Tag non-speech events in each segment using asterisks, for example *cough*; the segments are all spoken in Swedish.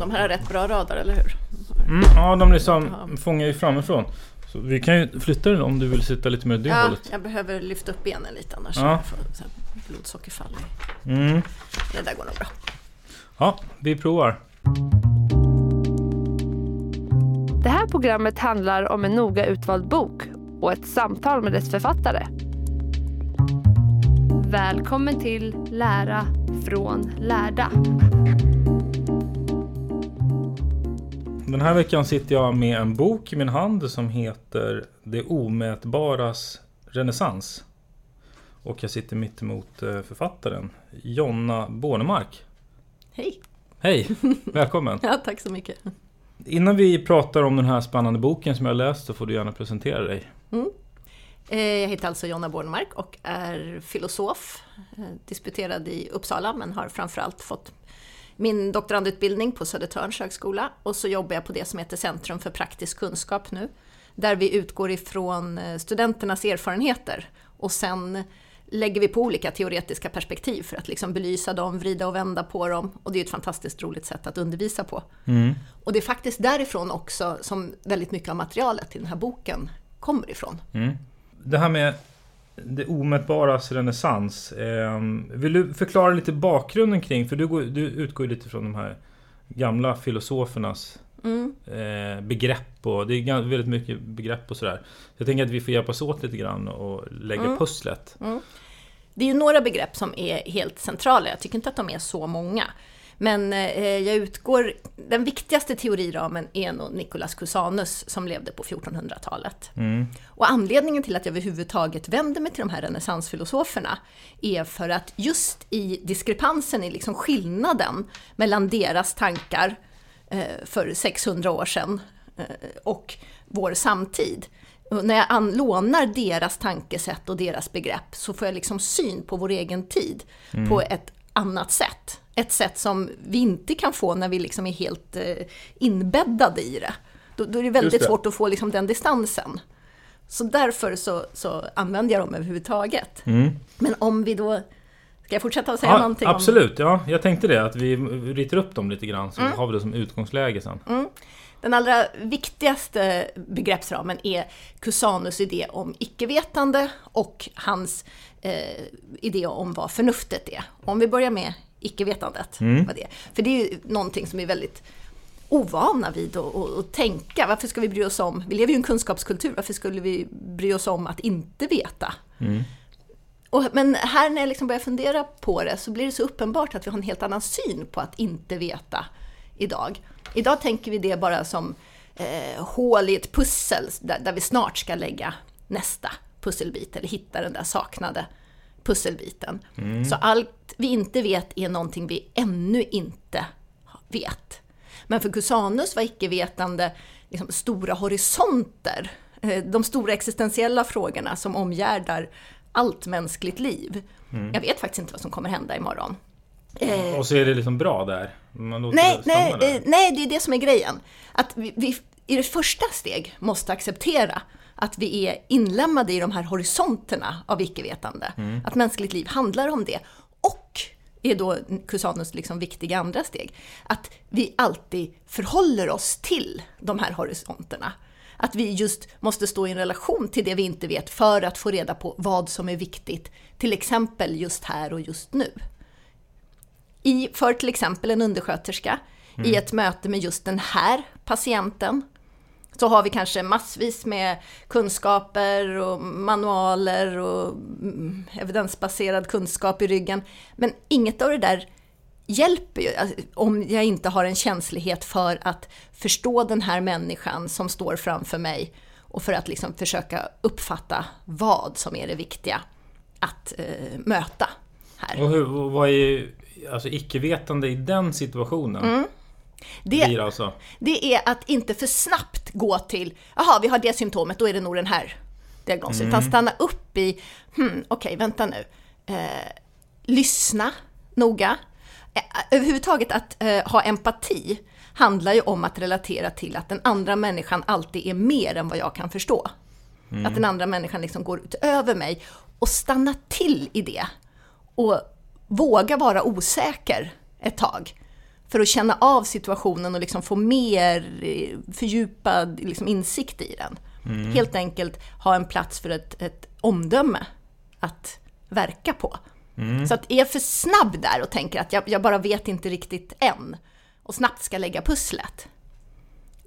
De här har rätt bra radar, eller hur? Mm, ja, de liksom fångar ju framifrån. Så vi kan ju flytta den om du vill sitta lite mer åt det Ja, hållet. jag behöver lyfta upp benen lite annars Ja. får blodsockerfall. Mm. Det där går nog bra. Ja, vi provar. Det här programmet handlar om en noga utvald bok och ett samtal med dess författare. Välkommen till Lära från lärda. Den här veckan sitter jag med en bok i min hand som heter Det omätbaras renässans. Och jag sitter mitt emot eh, författaren Jonna Bornemark. Hej! Hej! *laughs* Välkommen! Ja, tack så mycket. Innan vi pratar om den här spännande boken som jag läst så får du gärna presentera dig. Eh, Jag heter alltså Jonna Bornemark och är filosof, eh, disputerad i Uppsala men har framförallt fått min doktorandutbildning på Södertörns högskola och så jobbar jag på det som heter Centrum för praktisk kunskap nu, där vi utgår ifrån eh, studenternas erfarenheter och sen lägger vi på olika teoretiska perspektiv för att liksom belysa dem, vrida och vända på dem och det är ett fantastiskt roligt sätt att undervisa på. Och det är faktiskt därifrån också som väldigt mycket av materialet i den här boken kommer ifrån. Det här med det omätbaras renässans. Eh, vill du förklara lite bakgrunden kring? För du, går, du utgår lite från de här gamla filosofernas eh, begrepp. Och det är väldigt mycket begrepp och sådär. Jag tänker att vi får hjälpas åt lite grann och lägga pusslet. Det är ju några begrepp som är helt centrala, jag tycker inte att de är så många. Men eh, jag utgår, den viktigaste teoriramen är nog Nicolas Cusanus som levde på 1400-talet. Och anledningen till att jag överhuvudtaget vänder mig till de här renässansfilosoferna är för att just i diskrepansen, i liksom skillnaden mellan deras tankar eh, för 600 år sedan eh, och vår samtid. Och när jag lånar deras tankesätt och deras begrepp så får jag liksom syn på vår egen tid på ett annat sätt. Ett sätt som vi inte kan få när vi liksom är helt eh, inbäddade i det. Då, då är det väldigt det. svårt att få liksom den distansen. Så därför så, så använder jag dem överhuvudtaget. Men om vi då... Ska jag fortsätta att säga Ja, någonting om... absolut, ja. Jag tänkte det. Att vi ritar upp dem lite grann. Så har vi det som utgångsläge sen. Den allra viktigaste begreppsramen är Cusanus idé om icke-vetande och hans eh, idé om vad förnuftet är. Om vi börjar med icke-vetandet. Vad det är. För det är ju någonting som är väldigt ovana vid att, tänka. Varför ska vi bry oss om, vi lever ju i en kunskapskultur, varför skulle vi bry oss om att inte veta? Och, men här när jag liksom börjar fundera på det så blir det så uppenbart att vi har en helt annan syn på att inte veta idag. Idag tänker vi det bara som eh, hål i ett pussel där, där vi snart ska lägga nästa pusselbit eller hitta den där saknade pusselbiten. Så allt vi inte vet är någonting vi ännu inte vet. Men för Cusanus var icke-vetande liksom stora horisonter, eh, de stora existentiella frågorna som omgärdar allt mänskligt liv. Jag vet faktiskt inte vad som kommer hända imorgon. Och så är det liksom bra där? Nej, nej, där. eh, nej, det är det som är grejen. Att vi, vi i det första steg måste acceptera att vi är inlämnade i de här horisonterna av icke-vetande. Att mänskligt liv handlar om det. Och är då Cusanus liksom viktiga andra steg, att vi alltid förhåller oss till de här horisonterna. Att vi just måste stå i en relation till det vi inte vet för att få reda på vad som är viktigt, till exempel just här och just nu. I, för till exempel en undersköterska. I ett möte med just den här patienten så har vi kanske massvis med kunskaper och manualer och mm, evidensbaserad kunskap i ryggen. Men inget av det där hjälper ju alltså, om jag inte har en känslighet för att förstå den här människan som står framför mig och för att liksom försöka uppfatta vad som är det viktiga att eh, möta här. Och hur, vad är alltså, icke-vetande i den situationen? Mm. Det, Blir alltså... det är att inte för snabbt gå till, jaha, vi har det symptomet, då är det nog den här diagnosen. Utan stanna upp i, hmm, okej, vänta nu. Eh, lyssna noga. Eh, överhuvudtaget att eh, ha empati handlar ju om att relatera till att den andra människan alltid är mer än vad jag kan förstå. Att den andra människan liksom går utöver mig och stanna till i det. Och våga vara osäker ett tag. För att känna av situationen och liksom få mer eh, fördjupad liksom insikt i den. Helt enkelt ha en plats för ett, ett omdöme att verka på. Så att är jag för snabb där och tänker att jag, jag bara vet inte riktigt än och snabbt ska lägga pusslet,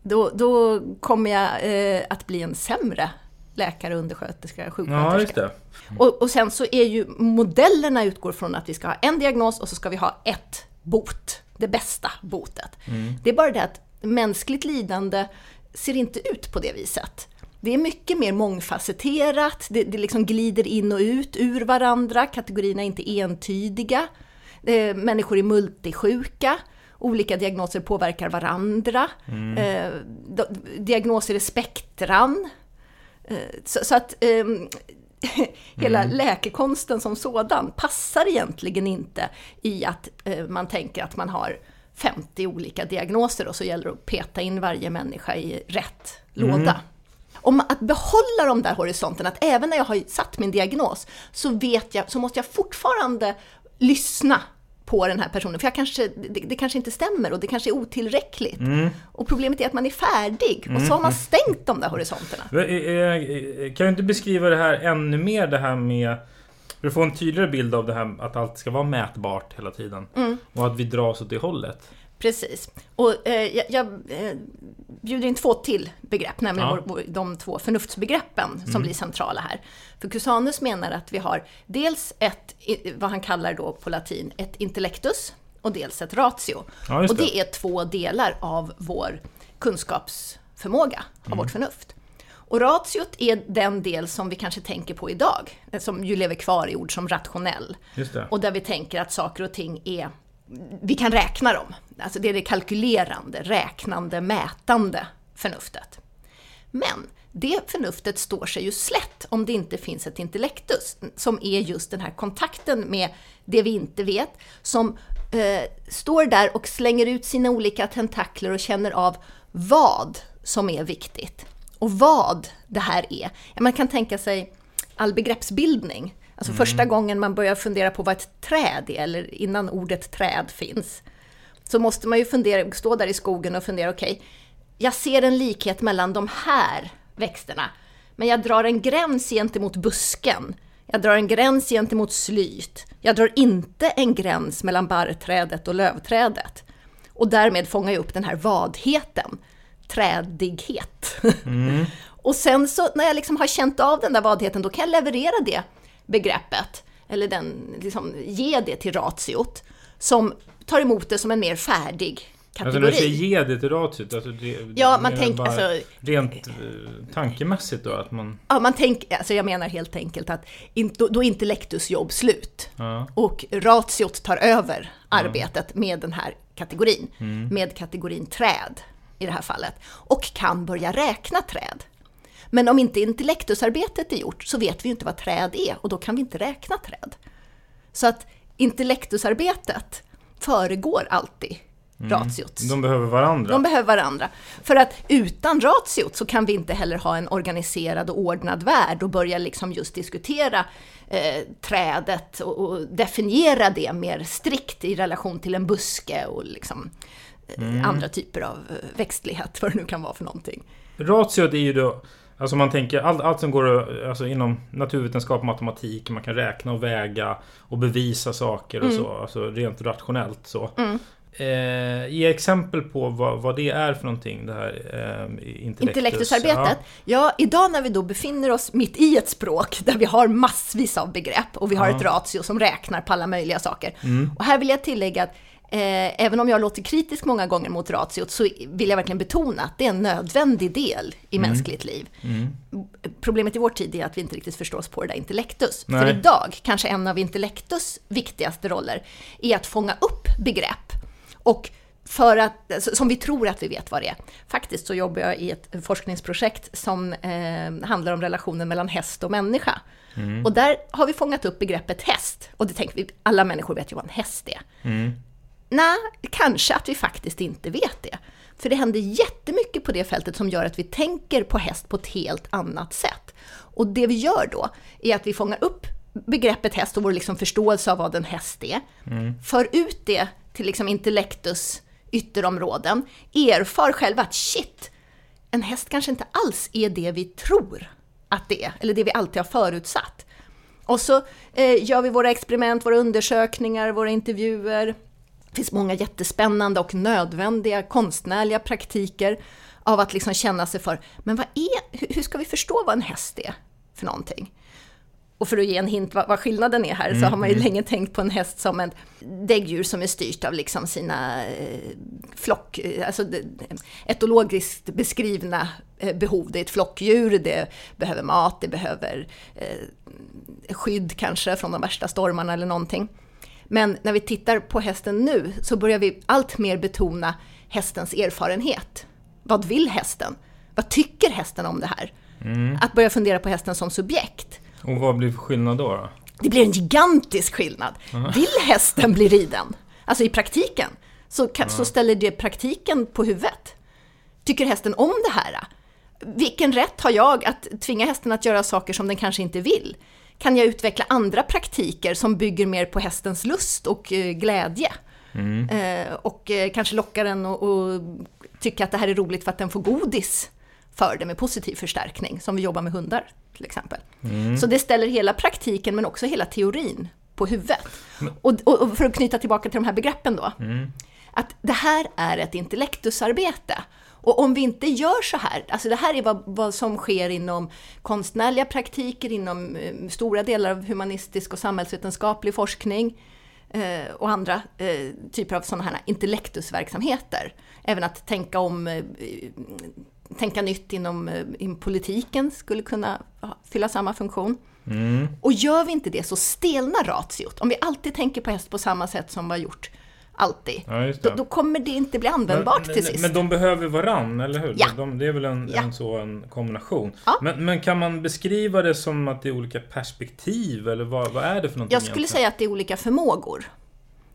då, då kommer jag eh, att bli en sämre läkare, undersköterska, sjuksköterska. Ja, det. Och, och sen så är ju modellerna utgår från att vi ska ha en diagnos och så ska vi ha ett bot, det bästa botet. Det är bara det att mänskligt lidande ser inte ut på det viset. Det är mycket mer mångfacetterat, det, det liksom glider in och ut ur varandra, kategorierna är inte entydiga. Eh, människor är multisjuka, olika diagnoser påverkar varandra. Eh, d- diagnoser är spektran. Eh, Så, så att *laughs* hela läkekonsten som sådan passar egentligen inte i att eh, man tänker att man har 50 olika diagnoser och så gäller det att peta in varje människa i rätt låda. Om att behålla de där horisonterna, att även när jag har satt min diagnos så vet jag, så måste jag fortfarande lyssna på den här personen, för jag kanske, det, det kanske inte stämmer och det kanske är otillräckligt. Och problemet är att man är färdig och så har man stängt de där horisonterna. Eh, eh, Kan du inte beskriva det här ännu mer, det här med... För att få en tydligare bild av det här att allt ska vara mätbart hela tiden. Mm. Och att vi dras åt det hållet. Precis. Och eh, jag, jag eh, bjuder in två till begrepp, nämligen Ja. vår, de två förnuftsbegreppen som blir centrala här. För Cusanus menar att vi har dels ett, vad han kallar då på latin, ett intellectus och dels ett ratio. Ja, just och det det. är två delar av vår kunskapsförmåga, av vårt förnuft. Och ratiot är den del som vi kanske tänker på idag, eh, som ju lever kvar i ord som rationell. Det. Och där vi tänker att saker och ting är, vi kan räkna dem. Alltså det är det kalkylerande, räknande, mätande förnuftet. Men det förnuftet står sig ju slätt om det inte finns ett intellektus, som är just den här kontakten med det vi inte vet, som eh, står där och slänger ut sina olika tentakler och känner av vad som är viktigt och vad det här är. Man kan tänka sig all begreppsbildning. Alltså första gången man börjar fundera på vad ett träd är, eller innan ordet träd finns, så måste man ju fundera, stå där i skogen och fundera, okej, jag ser en likhet mellan de här växterna, men jag drar en gräns gentemot busken. Jag drar en gräns gentemot slyt. Jag drar inte en gräns mellan barrträdet och lövträdet. Och därmed fångar jag upp den här vadheten, trädighet. *laughs* och sen så när jag liksom har känt av den där vadheten, då kan jag leverera det begreppet, eller den, liksom, ge det till ratiot, som tar emot det som en mer färdig Alltså kategori. när du säger ge det till ratiot, alltså det, Ja, man bara alltså- Rent eh, tankemässigt då, att man... Ja, man tänker, alltså jag menar helt enkelt att in, då, då är intellektus jobb slut. Ja. Och ratiot tar över arbetet med den här kategorin, Mm. med kategorin träd i det här fallet, och kan börja räkna träd. Men om inte intellektusarbetet är gjort så vet vi inte vad träd är och då kan vi inte räkna träd. Så att intellektusarbetet föregår alltid ratiot. De behöver varandra. De behöver varandra. För att utan ratiot så kan vi inte heller ha en organiserad och ordnad värld och börja liksom just diskutera eh, trädet och, och, definiera det mer strikt i relation till en buske och liksom, eh, andra typer av eh, växtlighet, *laughs* vad det nu kan vara för någonting. Ratiot är ju då Alltså man tänker allt, allt som går alltså inom naturvetenskap, matematik, man kan räkna och väga och bevisa saker och Mm. så, alltså rent rationellt så. Mm. Eh, ge exempel på vad, vad det är för någonting, det här eh, intellektus. Intellektusarbetet? Ja. idag när vi då befinner oss mitt i ett språk där vi har massvis av begrepp och vi har Ja. ett ratio som räknar på alla möjliga saker. Mm. Och här vill jag tillägga att eh, även om jag låter kritisk många gånger mot ratiot så vill jag verkligen betona att det är en nödvändig del i Mm. mänskligt liv. Problemet i vår tid är att vi inte riktigt förstår oss på det där intellektus. För Nej. idag, kanske en av intellektus viktigaste roller, är att fånga upp begrepp och för att, som vi tror att vi vet vad det är. Faktiskt så jobbar jag i ett forskningsprojekt som eh, handlar om relationen mellan häst och människa. Och där har vi fångat upp begreppet häst. Och det tänker vi, alla människor vet ju vad en häst är. Nej, kanske att vi faktiskt inte vet det. För det händer jättemycket på det fältet som gör att vi tänker på häst på ett helt annat sätt. Och det vi gör då är att vi fångar upp begreppet häst och vår liksom förståelse av vad en häst är, för ut det till liksom intellektus ytterområden, erfar själva att shit, en häst kanske inte alls är det vi tror att det är, eller det vi alltid har förutsatt. Och så eh, gör vi våra experiment, våra undersökningar, våra intervjuer. Det finns många jättespännande och nödvändiga konstnärliga praktiker av att liksom känna sig för, men vad är, hur- ska vi förstå vad en häst är för någonting? Och för att ge en hint vad, vad skillnaden är här så har man ju länge tänkt på en häst som ett däggdjur som är styrt av liksom sina eh, flock, eh, alltså etologiskt beskrivna eh, behov. Det är ett flockdjur, det behöver mat, det behöver eh, skydd kanske från de värsta stormarna eller någonting. Men när vi tittar på hästen nu så börjar vi allt mer betona hästens erfarenhet. Vad vill hästen? Vad tycker hästen om det här? Att börja fundera på hästen som subjekt. Och vad blir skillnad då? då? Det blir en gigantisk skillnad. Vill hästen bli riden? Alltså i praktiken. Så, kan, så ställer det praktiken på huvudet. Tycker hästen om det här? Vilken rätt har jag att tvinga hästen att göra saker som den kanske inte vill? Kan jag utveckla andra praktiker som bygger mer på hästens lust och eh, glädje? Eh, och eh, kanske locka den och, och tycka att det här är roligt för att den får godis för det med positiv förstärkning, som vi jobbar med hundar till exempel. Så det ställer hela praktiken men också hela teorin på huvudet. Och, och, och för att knyta tillbaka till de här begreppen då. Att det här är ett intellektusarbete. Och om vi inte gör så här, alltså det här är vad, vad som sker inom konstnärliga praktiker, inom eh, stora delar av humanistisk och samhällsvetenskaplig forskning eh, och andra eh, typer av sådana här intellektusverksamheter. Även att tänka om, eh, tänka nytt inom, eh, inom politiken skulle kunna fylla samma funktion. Och gör vi inte det så stelnar ratiot. Om vi alltid tänker på häst på samma sätt som vi har gjort alltid, Ja, då, då kommer det inte bli användbart men, till sist. Men de behöver varann, eller hur? Ja. De, det är väl en, Ja. en, så, en kombination. Ja. Men, men kan man beskriva det som att det är olika perspektiv, eller vad, vad är det för någonting Jag skulle egentligen? säga att det är olika förmågor.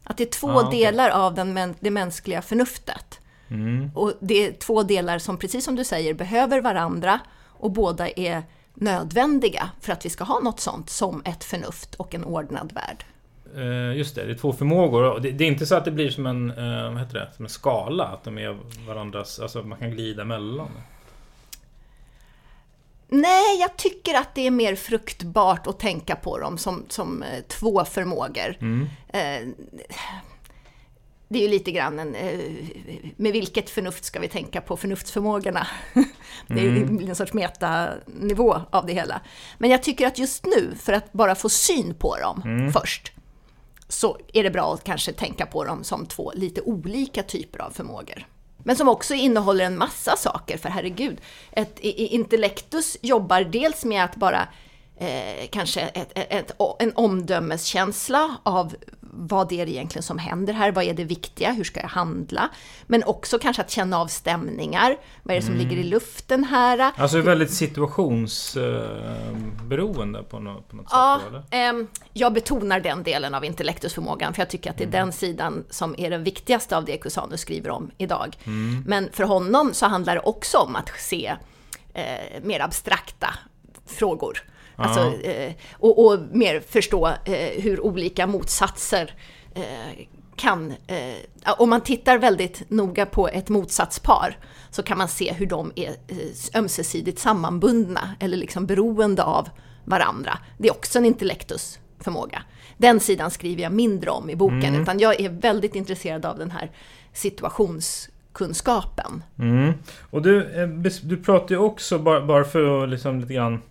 Att det är två Ah, okej. delar av den, det mänskliga förnuftet. Mm. Och det är två delar som, precis som du säger, behöver varandra och båda är nödvändiga för att vi ska ha något sånt som ett förnuft och en ordnad värld. Eh, just det, det är två förmågor. Det, det är inte så att det blir som en, eh, vad heter det, som en skala, att de är varandras, alltså man kan glida mellan. Nej, jag tycker att det är mer fruktbart att tänka på dem som, som eh, två förmågor. Eh, det är ju lite grann en, med vilket förnuft ska vi tänka på förnuftsförmågorna? *laughs* det är ju en sorts metanivå av det hela. Men jag tycker att just nu, för att bara få syn på dem först, så är det bra att kanske tänka på dem som två lite olika typer av förmågor. Men som också innehåller en massa saker, för herregud, ett intellektus jobbar dels med att bara eh, kanske ett, ett, ett, en omdömeskänsla av vad är det egentligen som händer här? Vad är det viktiga? Hur ska jag handla? Men också kanske att känna av stämningar. Vad är det som Mm. ligger i luften här? Alltså väldigt situationsberoende på något, på något Ja, sätt? Eller? ehm, jag betonar den delen av intellektusförmågan, för jag tycker att det är Mm. den sidan som är den viktigaste av det Cusanus skriver om idag. Mm. Men för honom så handlar det också om att se eh, mer abstrakta frågor. Alltså, eh, och, och mer förstå eh, hur olika motsatser eh, kan... Eh, om man tittar väldigt noga på ett motsatspar så kan man se hur de är ömsesidigt sammanbundna eller liksom beroende av varandra. Det är också en intellektusförmåga. Den sidan skriver jag mindre om i boken, utan jag är väldigt intresserad av den här situationskunskapen. Mm. Och du, du pratar ju också, bara, bara för att liksom lite grann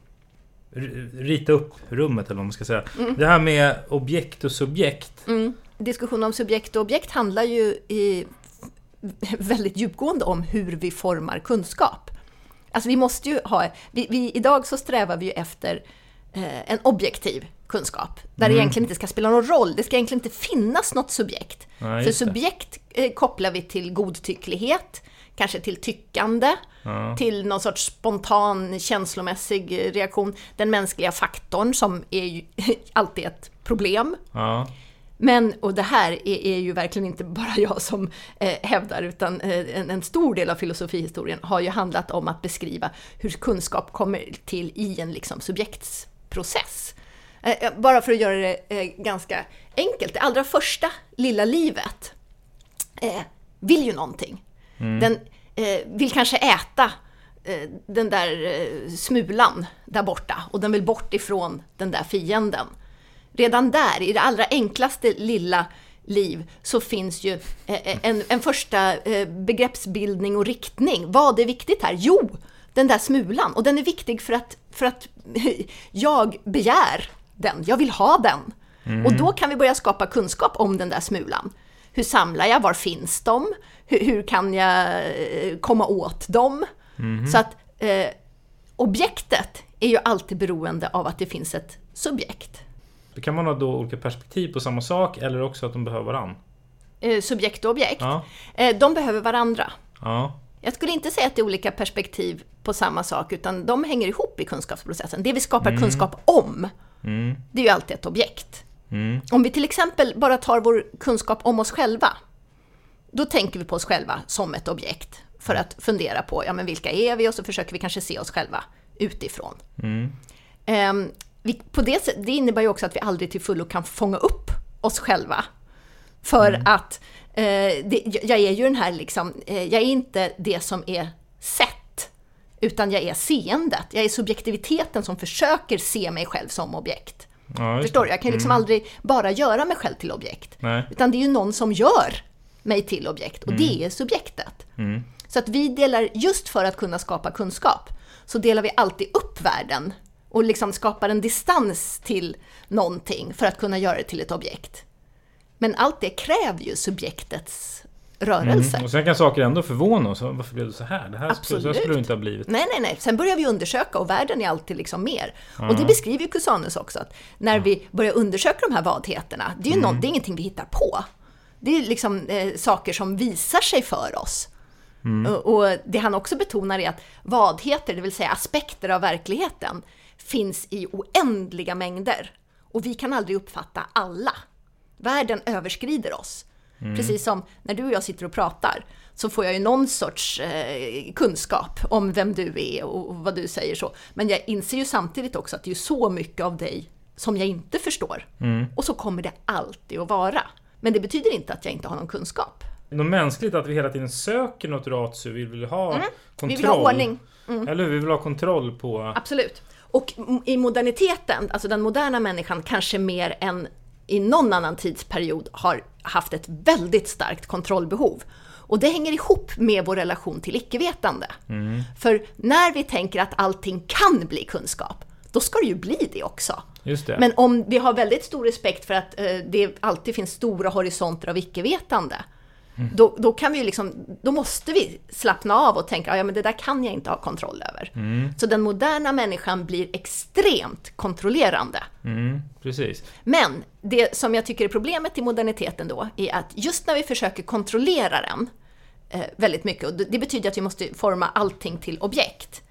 rita upp rummet eller vad man ska säga. Det här med objekt och subjekt. Mm. Diskussion om subjekt och objekt handlar ju i, *laughs* väldigt djupgående om hur vi formar kunskap. Alltså vi måste ju ha, vi, vi, idag så strävar vi ju efter eh, en objektiv kunskap, där det egentligen inte ska spela någon roll, det ska egentligen inte finnas något subjekt. Nej, För subjekt eh, kopplar vi till godtycklighet, kanske till tyckande, till någon sorts spontan känslomässig reaktion. Den mänskliga faktorn som är ju *laughs* alltid ett problem. Ja. Men, och det här är, är ju verkligen inte bara *laughs* jag som eh, hävdar, utan eh, en, en stor del av filosofihistorien har ju handlat om att beskriva hur kunskap kommer till i en liksom, subjektsprocess. Eh, eh, bara för att göra det eh, ganska enkelt, det allra första lilla livet eh, vill ju någonting. Den eh, vill kanske äta eh, den där eh, smulan där borta och den vill bort ifrån den där fienden. Redan där, i det allra enklaste lilla liv, så finns ju eh, en, en första eh, begreppsbildning och riktning. Vad är viktigt här? Jo, den där smulan. Och den är viktig för att, för att *laughs* jag begär den, jag vill ha den. Och då kan vi börja skapa kunskap om den där smulan. Hur samlar jag? Var finns de? Hur, hur kan jag eh, komma åt dem? Så att eh, objektet är ju alltid beroende av att det finns ett subjekt. Kan man ha då olika perspektiv på samma sak eller också att de behöver varann? Eh, subjekt och objekt, Ja. eh, de behöver varandra. Ja. Jag skulle inte säga att det är olika perspektiv på samma sak, utan de hänger ihop i kunskapsprocessen. Det vi skapar kunskap om, det är ju alltid ett objekt. Om vi till exempel bara tar vår kunskap om oss själva, då tänker vi på oss själva som ett objekt för att fundera på, ja men vilka är vi? Och så försöker vi kanske se oss själva utifrån. Ehm, vi, på det, det innebär ju också att vi aldrig till fullo kan fånga upp oss själva. För att eh, det, jag är ju den här liksom, eh, jag är inte det som är sett, utan jag är seendet. Jag är subjektiviteten som försöker se mig själv som objekt. Ja Förstår du? Jag kan ju liksom aldrig bara göra mig själv till objekt. Nej. Utan det är ju någon som gör mig till objekt och det är subjektet. Så att vi delar, just för att kunna skapa kunskap, så delar vi alltid upp världen och liksom skapar en distans till någonting för att kunna göra det till ett objekt. Men allt det kräver ju subjektets rörelse. Och sen kan saker ändå förvåna oss. Varför blev det så här? Det här skulle, så här skulle det inte ha blivit. Nej, nej, nej. Sen börjar vi undersöka och världen är alltid liksom mer. Och det beskriver ju Cusanus också, att när vi börjar undersöka de här vadheterna, det är ju någon, det är ingenting vi hittar på. Det är liksom eh, saker som visar sig för oss. Och, och det han också betonar är att vadheter, det vill säga aspekter av verkligheten, finns i oändliga mängder. Och vi kan aldrig uppfatta alla. Världen överskrider oss. Precis som när du och jag sitter och pratar så får jag ju någon sorts eh, kunskap om vem du är och, och vad du säger så. Men jag inser ju samtidigt också att det är så mycket av dig som jag inte förstår. Och så kommer det alltid att vara. Men det betyder inte att jag inte har någon kunskap. Något mänskligt att vi hela tiden söker något ratio. Vi vill ha kontroll. Mm. Vi vill ha ordning. Eller hur? Vi vill ha kontroll på... Absolut. Och i moderniteten, alltså den moderna människan, kanske mer än i någon annan tidsperiod har haft ett väldigt starkt kontrollbehov. Och det hänger ihop med vår relation till icke-vetande. För när vi tänker att allting kan bli kunskap, då ska det ju bli det också. Det. Men om vi har väldigt stor respekt för att eh, det alltid finns stora horisonter av icke-vetande, Då, då, kan vi liksom, då måste vi slappna av och tänka, ja men det där kan jag inte ha kontroll över. Så den moderna människan blir extremt kontrollerande. Mm, precis. Men det som jag tycker är problemet i moderniteten då, är att just när vi försöker kontrollera den eh, väldigt mycket, och det betyder att vi måste forma allting till objekt.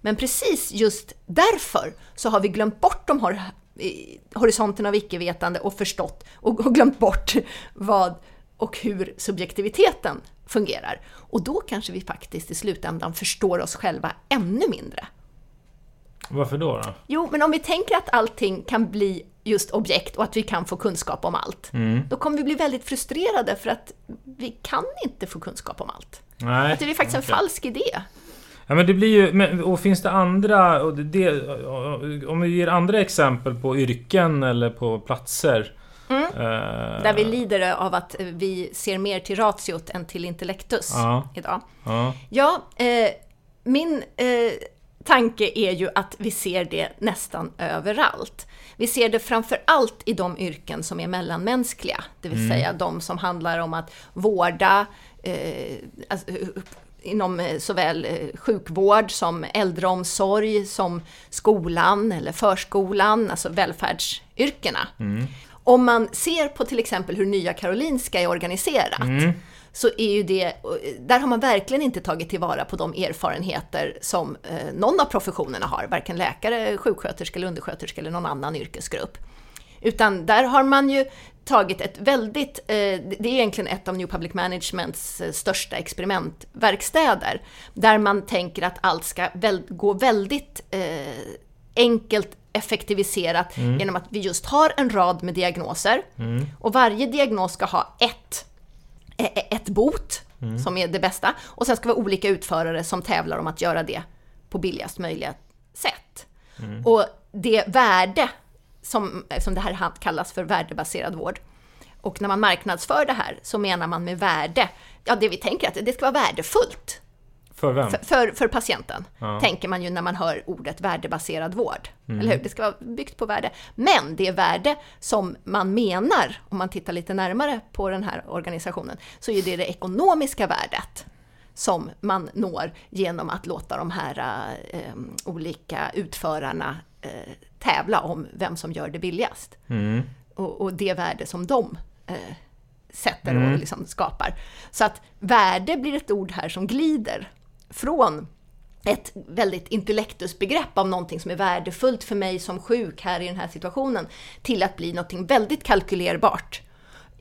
Men precis just därför så har vi glömt bort de hor horisonten av icke-vetande och förstått och, och glömt bort *laughs* vad och hur subjektiviteten fungerar. Och då kanske vi faktiskt i slutändan förstår oss själva ännu mindre. Varför då? då? Jo, men om vi tänker att allting kan bli just objekt och att vi kan få kunskap om allt, då kommer vi bli väldigt frustrerade för att vi kan inte få kunskap om allt. Nej. Att det är faktiskt okej. en falsk idé. Ja men det blir ju, och finns det andra, det, om vi ger andra exempel på yrken eller på platser. Mm. Där vi lider av att vi ser mer till ratiot än till intellektus Ja. idag. Ja. Ja, eh, min eh, tanke är ju att vi ser det nästan överallt. Vi ser det framför allt i de yrken som är mellanmänskliga, det vill säga de som handlar om att vårda eh, alltså, inom eh, såväl eh, sjukvård som äldreomsorg, som skolan eller förskolan, alltså välfärdsyrkena. Om man ser på till exempel hur Nya Karolinska är organiserat, så är ju det, där har man verkligen inte tagit tillvara på de erfarenheter som eh, någon av professionerna har, varken läkare, sjuksköterska eller undersköterska eller någon annan yrkesgrupp. Utan där har man ju tagit ett väldigt, eh, det är egentligen ett av New Public Managements eh, största experimentverkstäder, där man tänker att allt ska väl, gå väldigt eh, enkelt effektiviserat genom att vi just har en rad med diagnoser. Och varje diagnos ska ha ett e- ett bot, som är det bästa, och sen ska det vara olika utförare som tävlar om att göra det på billigast möjliga sätt. Och det värde, som, som det här kallas för värdebaserad vård, och när man marknadsför det här så menar man med värde, ja det vi tänker att det ska vara värdefullt För vem? för, för, för patienten, tänker man ju när man hör ordet värdebaserad vård. Eller hur? Det ska vara byggt på värde. Men det värde som man menar, om man tittar lite närmare på den här organisationen, så är det det ekonomiska värdet som man når genom att låta de här eh, olika utförarna eh, tävla om vem som gör det billigast. Och, och det värde som de eh, sätter och liksom skapar. Så att värde blir ett ord här som glider från ett väldigt intellektusbegrepp av någonting som är värdefullt för mig som sjuk här i den här situationen till att bli någonting väldigt kalkylerbart.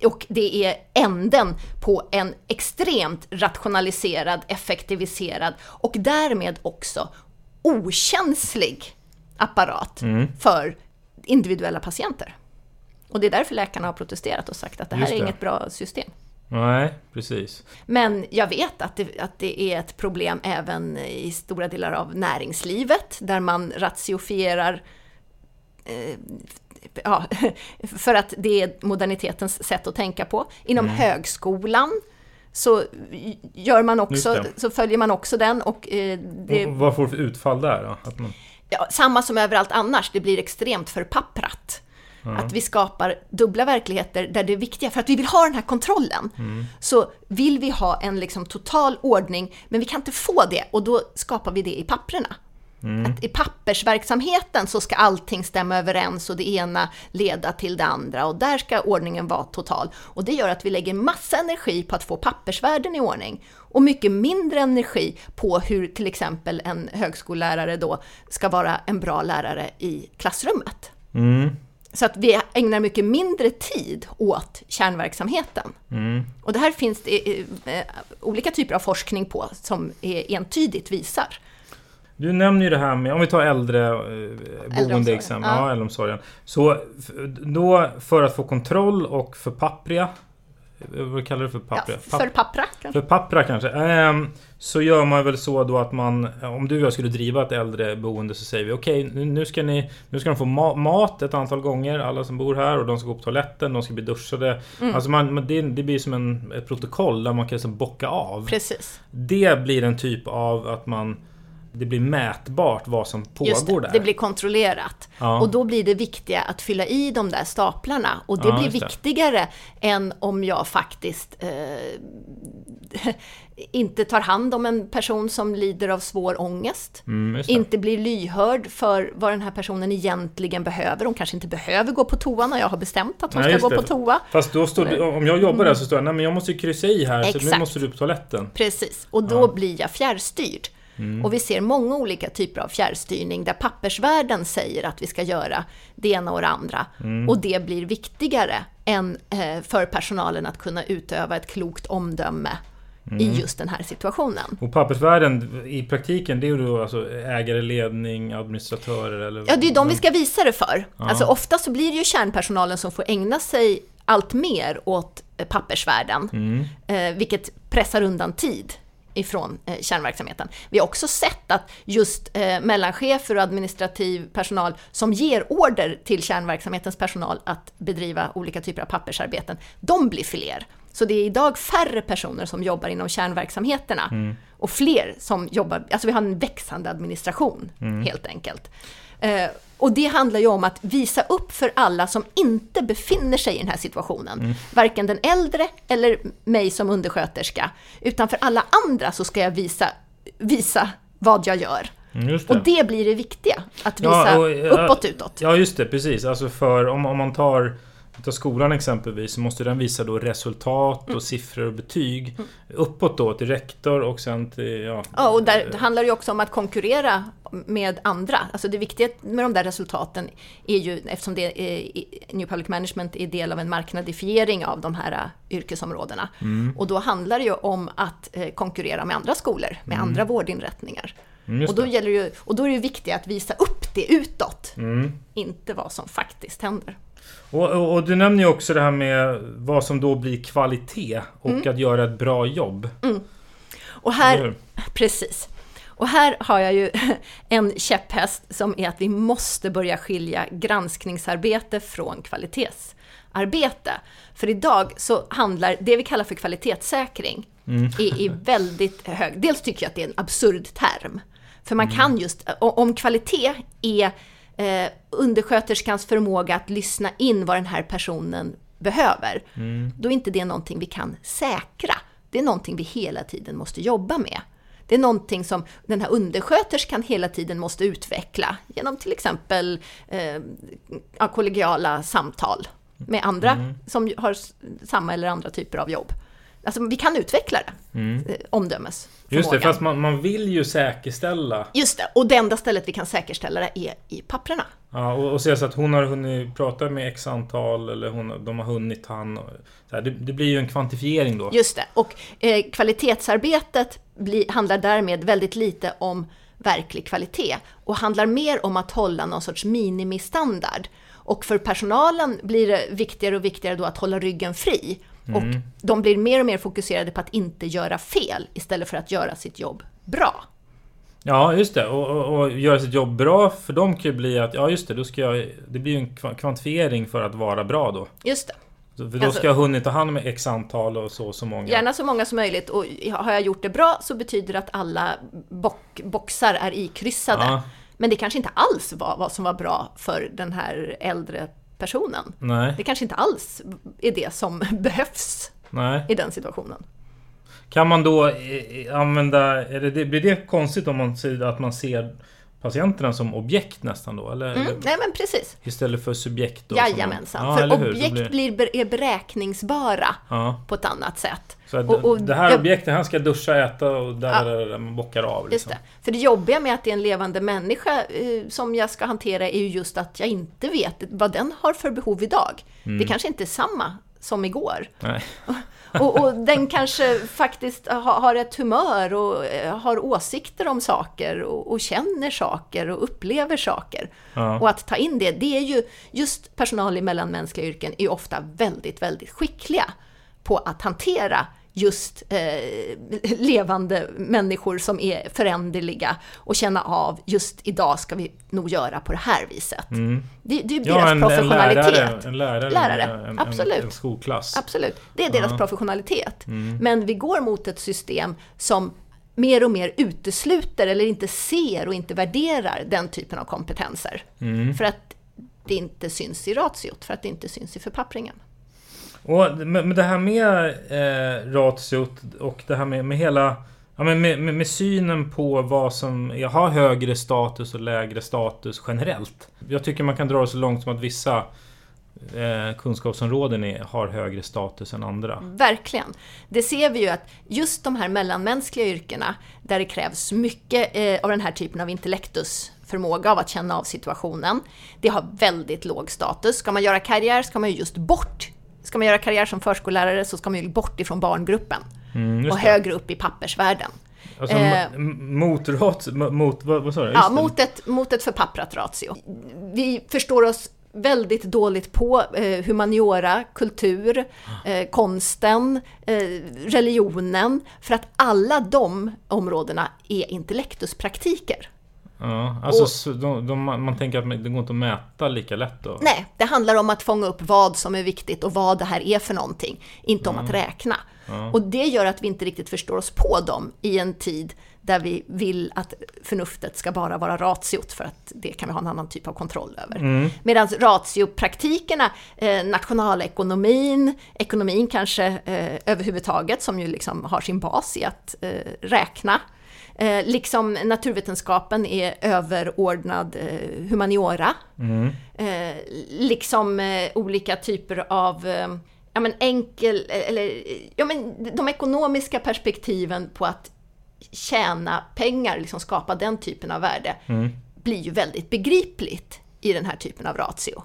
Och det är änden på en extremt rationaliserad, effektiviserad och därmed också okänslig apparat för individuella patienter. Och det är därför läkarna har protesterat och sagt att det här Just är det. inget bra system. Nej, precis. Men jag vet att det, att det är ett problem även i stora delar av näringslivet, där man ratiofierar eh, ja, *laughs* för att det är modernitetens sätt att tänka på. Inom högskolan så gör man också, det. så följer man också den och eh, det, Och vad får du för utfall där då? Man, ja, samma som överallt annars, det blir extremt förpapprat. Att vi skapar dubbla verkligheter där det viktiga, för att vi vill ha den här kontrollen, så vill vi ha en liksom total ordning, men vi kan inte få det och då skapar vi det i papprena. Att I pappersverksamheten så ska allting stämma överens och det ena leda till det andra och där ska ordningen vara total. Och det gör att vi lägger massa energi på att få pappersvärlden i ordning och mycket mindre energi på hur till exempel en högskollärare då ska vara en bra lärare i klassrummet. Så att vi ägnar mycket mindre tid åt kärnverksamheten. Och det här finns det eh, eh, olika typer av forskning på som entydigt visar. Du nämner ju det här med, om vi tar äldre eh, boendeexempel, ja. ja. äldreomsorgen. Så då för att få kontroll och förpappria, eh, vad kallar du för Ja, pappria? för pappra kanske? För pappra kanske. Ehm, så gör man väl så då att man, om du och jag skulle driva ett äldreboende så säger vi okej, nu- nu ska ni, nu ska de få ma- mat ett antal gånger, alla som bor här, och de ska gå på toaletten, de ska bli duschade. Mm. Alltså man, man- det, det blir som en, ett protokoll där man kan liksom bocka av. Precis. Det blir en typ av att man det blir mätbart vad som pågår Just det, där. det blir kontrollerat. Ja. Och då blir det viktiga att fylla i de där staplarna. Och det Ja, blir just det. viktigare än om jag faktiskt eh, *laughs* inte tar hand om en person som lider av svår ångest. Mm, inte blir lyhörd för vad den här personen egentligen behöver. Hon kanske inte behöver gå på toa när jag har bestämt att hon Nej, ska gå det. på toa. Fast då står det, om jag jobbar där så står det nej men jag måste kryssa i här så nu Exakt. måste du på toaletten. Precis, och då blir jag fjärrstyrd. Mm. Och vi ser många olika typer av fjärrstyrning där pappersvärlden säger att vi ska göra det ena och det andra. Mm. Och det blir viktigare än eh, för personalen att kunna utöva ett klokt omdöme Mm. i just den här situationen. Och pappersvärlden i praktiken det är ju då alltså ägare, ledning, administratörer eller? Ja, det är de vi ska visa det för. Alltså ofta så blir det ju kärnpersonalen som får ägna sig allt mer åt eh, pappersvärlden, Mm. eh, vilket pressar undan tid ifrån eh, kärnverksamheten. Vi har också sett att just eh, mellanchefer och administrativ personal som ger order till kärnverksamhetens personal att bedriva olika typer av pappersarbeten, de blir fler. Så det är idag färre personer som jobbar inom kärnverksamheterna och fler som jobbar, alltså vi har en växande administration helt enkelt. Eh, och det handlar ju om att visa upp för alla som inte befinner sig i den här situationen. Varken den äldre eller mig som undersköterska. Utan för alla andra så ska jag visa, visa vad jag gör. Mm, just Och det blir det viktiga, att visa Ja, och, ja, uppåt utåt. Ja just det, precis. Alltså för om, om man tar tar skolan exempelvis så måste den visa då resultat Mm. och siffror och betyg uppåt då till rektor och sen till... Ja, Ja, och där det handlar det ju också om att konkurrera med andra. Alltså det viktiga med de där resultaten är ju, eftersom det är, New Public Management är del av en marknadifiering av de här eh, yrkesområdena. Och då handlar det ju om att eh, konkurrera med andra skolor, med andra vårdinrättningar. Mm, Och då, gäller det ju, och då är det viktigt att visa upp det utåt, Mm. inte vad som faktiskt händer. Och, och, och du nämner ju också det här med vad som då blir kvalitet och Mm. att göra ett bra jobb. Och Eller här, precis. Och här har jag ju *laughs* en käpphäst som är att vi måste börja skilja granskningsarbete från kvalitetsarbete. För idag så handlar det vi kallar för kvalitetssäkring är i *laughs* väldigt hög... Dels tycker jag att det är en absurd term. För man kan just... Om kvalitet är eh, undersköterskans förmåga att lyssna in vad den här personen behöver, då är inte det någonting vi kan säkra. Det är någonting vi hela tiden måste jobba med. Det är någonting som den här undersköterskan hela tiden måste utveckla genom till exempel eh, kollegiala samtal med andra som har samma eller andra typer av jobb. Alltså vi kan utveckla det, eh, omdömesförmågan. Just det, fast man, man vill ju säkerställa Just det, och det enda stället vi kan säkerställa det är i papperna. Ja, och, och så att hon har hunnit prata med x antal eller hon, de har hunnit han. det, det blir ju en kvantifiering då. Just det, och eh, kvalitetsarbetet bli, handlar därmed väldigt lite om verklig kvalitet och handlar mer om att hålla någon sorts minimistandard. Och för personalen blir det viktigare och viktigare då att hålla ryggen fri. Och de blir mer och mer fokuserade på att inte göra fel istället för att göra sitt jobb bra. Ja, just det. Och, och, och göra sitt jobb bra för dem kan ju bli att, ja just det, då ska jag, det blir ju en kva- kvantifiering för att vara bra då. Just det. Så- För då Alltså- ska jag ha hunnit ta hand om x antal och så så många. Gärna så många som möjligt och har jag gjort det bra så betyder det att alla bock, boxar är ikryssade. Ja. Men det kanske inte alls var vad som var bra för den här äldre personen. Nej, Det kanske inte alls är det som *laughs* behövs nej. i den situationen. Kan man då eh, använda, är det, det, blir det konstigt om man säger att man ser patienterna som objekt nästan då? Eller, Mm, eller nej men precis. istället för subjekt? Då, som Jajamensan. Ja, för hur? Objekt blir- blir, är beräkningsbara Ja. på ett annat sätt. Så Och- och det här jag- objektet, han ska duscha, äta och där, Ja. där, där man bockar av. Just Liksom. det. För det jobbiga med att det är en levande människa eh, som jag ska hantera är ju just att jag inte vet vad den har för behov idag. Mm. Det kanske inte är samma som igår. *laughs* Och, och den kanske faktiskt ha, har ett humör och eh, har åsikter om saker och, och känner saker och upplever saker. Ja. Och att ta in det, det är ju just personal i mellanmänskliga yrken är ju ofta väldigt, väldigt skickliga på att hantera just eh, levande människor som är föränderliga och känna av just idag ska vi nog göra på det här viset. Det, det är ju deras Mm. Ja, en, en professionalitet. lärare, en lärare, Lärare, en, absolut. En, en skolklass. Absolut, det är deras professionalitet. Men vi går mot ett system som mer och mer utesluter eller inte ser och inte värderar den typen av kompetenser. För att det inte syns i ratiot, för att det inte syns i förpappringen. Och men det här med eh, ratiot och det här med, med hela... Ja, men med, med, med synen på vad som jag har högre status och lägre status generellt. Jag tycker man kan dra det så långt som att vissa eh, kunskapsområden är, har högre status än andra. Verkligen. Det ser vi ju att just de här mellanmänskliga yrkena, där det krävs mycket eh, av den här typen av intellektus, förmåga av att känna av situationen, det har väldigt låg status. Ska man göra karriär ska man ju just bort. Ska man göra karriär som förskollärare så ska man ju bort ifrån barngruppen Mm, och högre upp i pappersvärlden. Alltså, Eh, mot rat... Mot... Vad, vad sa du? Ja, mot ett, mot ett förpapprat ratio. Vi förstår oss väldigt dåligt på eh, humaniora, kultur, eh, konsten, eh, religionen, för att alla de områdena är intellektuspraktiker. Ja, alltså Och- de, de, man tänker att det går inte att mäta lika lätt då? Nej, det handlar om att fånga upp vad som är viktigt och vad det här är för någonting, inte om att räkna. Och det gör att vi inte riktigt förstår oss på dem i en tid där vi vill att förnuftet ska bara vara ratiot för att det kan vi ha en annan typ av kontroll över. Medan ratiopraktikerna, eh, nationalekonomin, ekonomin kanske eh, överhuvudtaget som ju liksom har sin bas i att eh, räkna, Eh, liksom naturvetenskapen är överordnad eh, humaniora. Eh, liksom eh, olika typer av eh, ja, men enkel, eller, ja, men de ekonomiska perspektiven på att tjäna pengar, liksom skapa den typen av värde, blir ju väldigt begripligt i den här typen av ratio.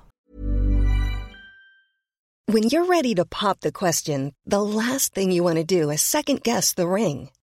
When you're ready to pop the question, the last thing you want to do is second guess the ring.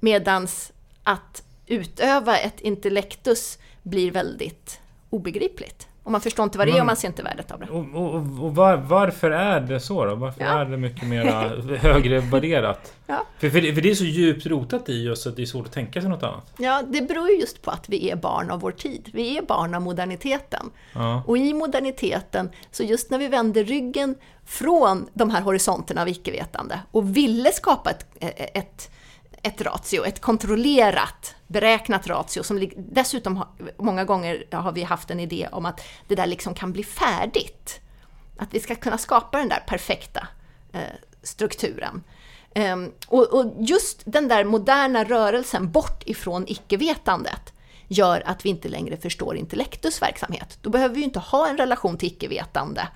Medans att utöva ett intellektus blir väldigt obegripligt. Och man förstår inte vad det är och man ser inte värdet av det. Och, och, och var, varför är det så då? Varför Ja. är det mycket mer högre värderat? *laughs* Ja. För, för, det, för det är så djupt rotat i oss att det är svårt att tänka sig något annat. Ja, det beror ju just på att vi är barn av vår tid. Vi är barn av moderniteten. Ja. Och i moderniteten, så just när vi vände ryggen från de här horisonterna av icke-vetande och ville skapa ett, ett, ett ratio, ett kontrollerat, beräknat ratio, som dessutom har, många gånger har vi haft en idé om att det där liksom kan bli färdigt. Att vi ska kunna skapa den där perfekta eh, strukturen. Um, och, och just den där moderna rörelsen bort ifrån icke-vetandet gör att vi inte längre förstår intellektus verksamhet. Då behöver vi ju inte ha en relation till icke-vetande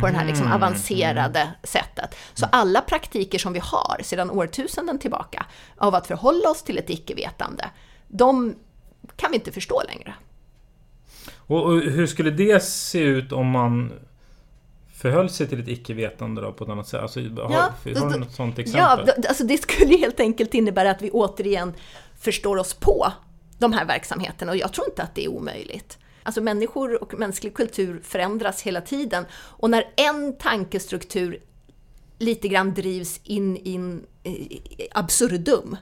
på det här liksom avancerade sättet. Så alla praktiker som vi har sedan årtusenden tillbaka av att förhålla oss till ett icke-vetande, de kan vi inte förstå längre. Och, och hur skulle det se ut om man förhöll sig till ett icke-vetande då på ett annat sätt? Alltså, har, har du något sånt Ja, exempel? d- alltså det skulle helt enkelt innebära att vi återigen förstår oss på de här verksamheterna och jag tror inte att det är omöjligt. Alltså människor och mänsklig kultur förändras hela tiden och när en tankestruktur lite grann drivs in in i absurdum.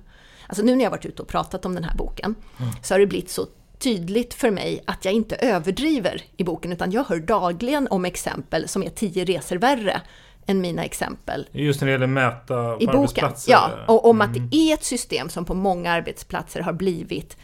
Alltså nu när jag varit ute och pratat om den här boken så har det blivit så tydligt för mig att jag inte överdriver i boken, utan jag hör dagligen om exempel som är tio resor värre än mina exempel. Just när det gäller mäta I boken, ja. Och om att det är ett system som på många arbetsplatser har blivit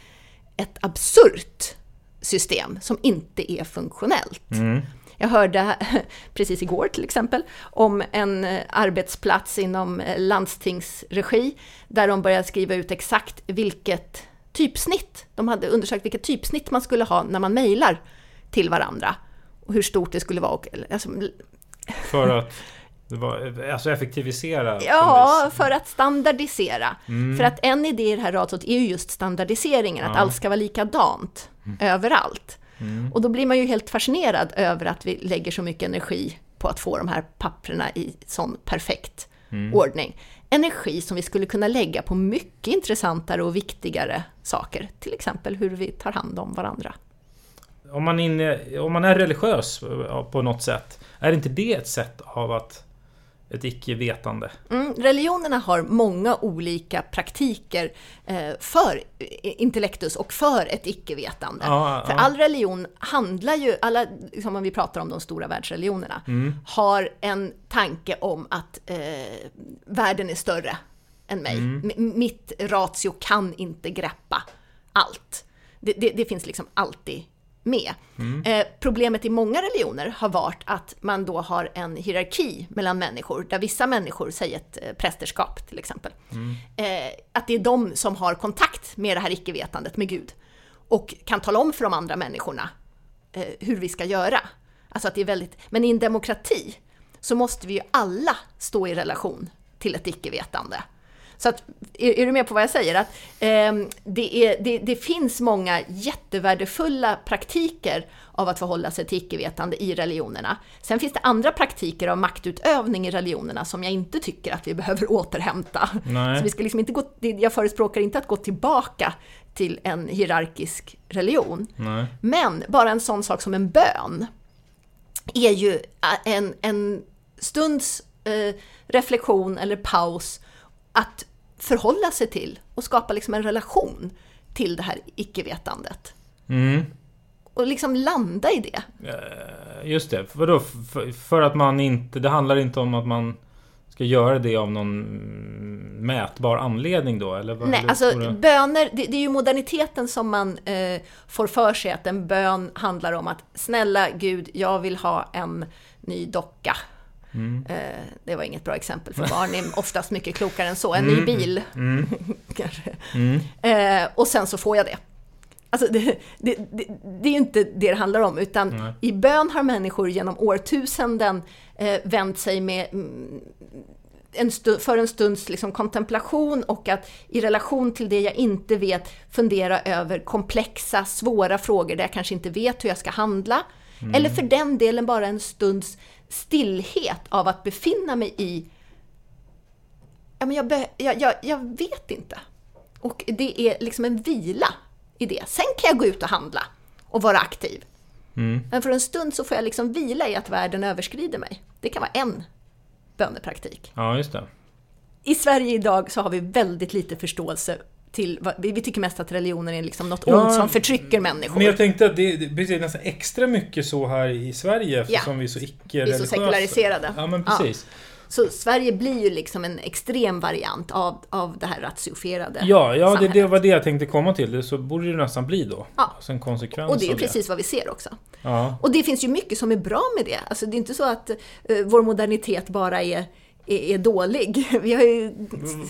ett absurt system som inte är funktionellt. Mm. Jag hörde *laughs* precis igår till exempel om en eh, arbetsplats inom eh, landstingsregi där de började skriva ut exakt vilket typsnitt, de hade undersökt vilket typsnitt man skulle ha när man mejlar till varandra och hur stort det skulle vara. Och, alltså, För att det var, alltså effektivisera? Ja, för att standardisera. Mm. För att en idé i det här ratet är ju just standardiseringen, ja. att allt ska vara likadant mm. överallt. Mm. Och då blir man ju helt fascinerad över att vi lägger så mycket energi på att få de här papperna i sån perfekt mm. ordning. Energi som vi skulle kunna lägga på mycket intressantare och viktigare saker, till exempel hur vi tar hand om varandra. Om man, inne, om man är religiös på något sätt, är inte det ett sätt av att ett icke-vetande. Mm, religionerna har många olika praktiker eh, för intellektus och för ett icke-vetande. Ja, för ja. all religion handlar ju, alla, liksom om vi pratar om de stora världsreligionerna, mm. har en tanke om att eh, världen är större än mig. Mm. Mitt ratio kan inte greppa allt. Det, det, det finns liksom alltid med. Mm. Eh, problemet i många religioner har varit att man då har en hierarki mellan människor, där vissa människor, säg ett eh, prästerskap till exempel, mm. eh, att det är de som har kontakt med det här icke-vetandet, med Gud, och kan tala om för de andra människorna eh, hur vi ska göra. Alltså att det är väldigt, men i en demokrati så måste vi ju alla stå i relation till ett icke-vetande. Så att, är, är, du med på vad jag säger? Att, eh, det, är, det, det, finns många jättevärdefulla praktiker av att förhålla sig till icke-vetande i religionerna. Sen finns det andra praktiker av maktutövning i religionerna som jag inte tycker att vi behöver *laughs* återhämta. Nej. Så vi ska liksom inte gå, jag förespråkar inte att gå tillbaka till en hierarkisk religion. Nej. Men bara en sån sak som en bön är ju en, en stunds eh, reflektion eller paus att förhålla sig till och skapa liksom en relation till det här icke-vetandet. Mm. Och liksom landa i det. Just det. Vadå? För, för att man inte... Det handlar inte om att man ska göra det av någon mätbar anledning då? Eller Nej, alltså det? böner, det, det, är ju moderniteten som man eh, får för sig att en bön handlar om att snälla Gud, jag vill ha en ny docka. Mm. Eh, det var inget bra exempel för barn, är oftast mycket klokare än så. En ny Mm. bil, Mm. *laughs* kanske. Mm. Eh, och sen så får jag det. Alltså det, det, det, det är ju inte det det handlar om, utan Nej. i bön har människor genom årtusenden eh, vänt sig med en stu, för en stunds liksom kontemplation och att i relation till det jag inte vet fundera över komplexa, svåra frågor där jag kanske inte vet hur jag ska handla. Mm. Eller för den delen bara en stunds stillhet av att befinna mig i ja, men jag, jag, jag, jag vet inte. Och det är liksom en vila i det. Sen kan jag gå ut och handla och vara aktiv. Mm. Men för en stund så får jag liksom vila i att världen överskrider mig. Det kan vara en bönepraktik. Ja, just det. I Sverige idag så har vi väldigt lite förståelse till, vi vi tycker mest att religionen är liksom något Ja, ont som förtrycker människor. Men jag tänkte att det, det blir nästan extra mycket så här i Sverige eftersom vi är så icke-religiösa. sekulariserade. Ja, men precis. Så Sverige blir ju liksom en extrem variant av, av det här ratiofierade Ja, ja det, det var det jag tänkte komma till. Det- Så borde det nästan bli då. Ja. Alltså en konsekvens Och det är precis vad vi ser också. Ja. Och det finns ju mycket som är bra med det. Alltså det är inte så att eh, vår modernitet bara är, är, är dålig. *laughs* Vi har ju...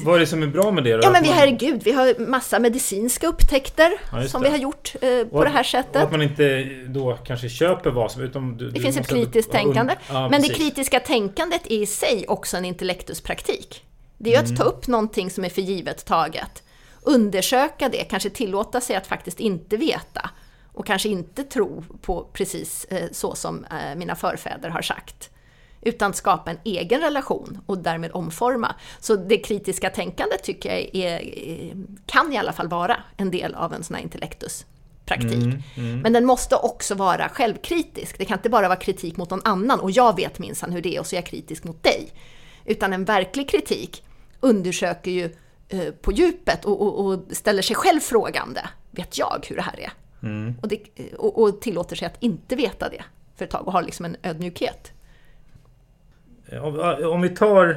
Vad är det som är bra med det då? Ja men vi, herregud, vi har massa medicinska upptäckter Ja, som vi har gjort eh, på Och- det här Och sättet. att man inte då kanske köper vad som... Utom du, Det du finns ett kritiskt tänkande. Ja, men det kritiska tänkandet är i sig också en intellektuspraktik. Det är ju Mm. att ta upp någonting som är för givet taget, undersöka det, kanske tillåta sig att faktiskt inte veta och kanske inte tro på precis eh, så som eh, mina förfäder har sagt. Utan skapa en egen relation och därmed omforma. Så det kritiska tänkandet tycker jag är, kan i alla fall vara en del av en sån här intellektuspraktik. Mm, mm. Men den måste också vara självkritisk. Det kan inte bara vara kritik mot någon annan och jag vet minsann hur det är och så är jag kritisk mot dig. Utan en verklig kritik undersöker ju eh, på djupet och, och, och ställer sig själv frågande. Vet jag hur det här är? Och, det, och tillåter sig att inte veta det för ett tag och har liksom en ödmjukhet. Om, om vi tar,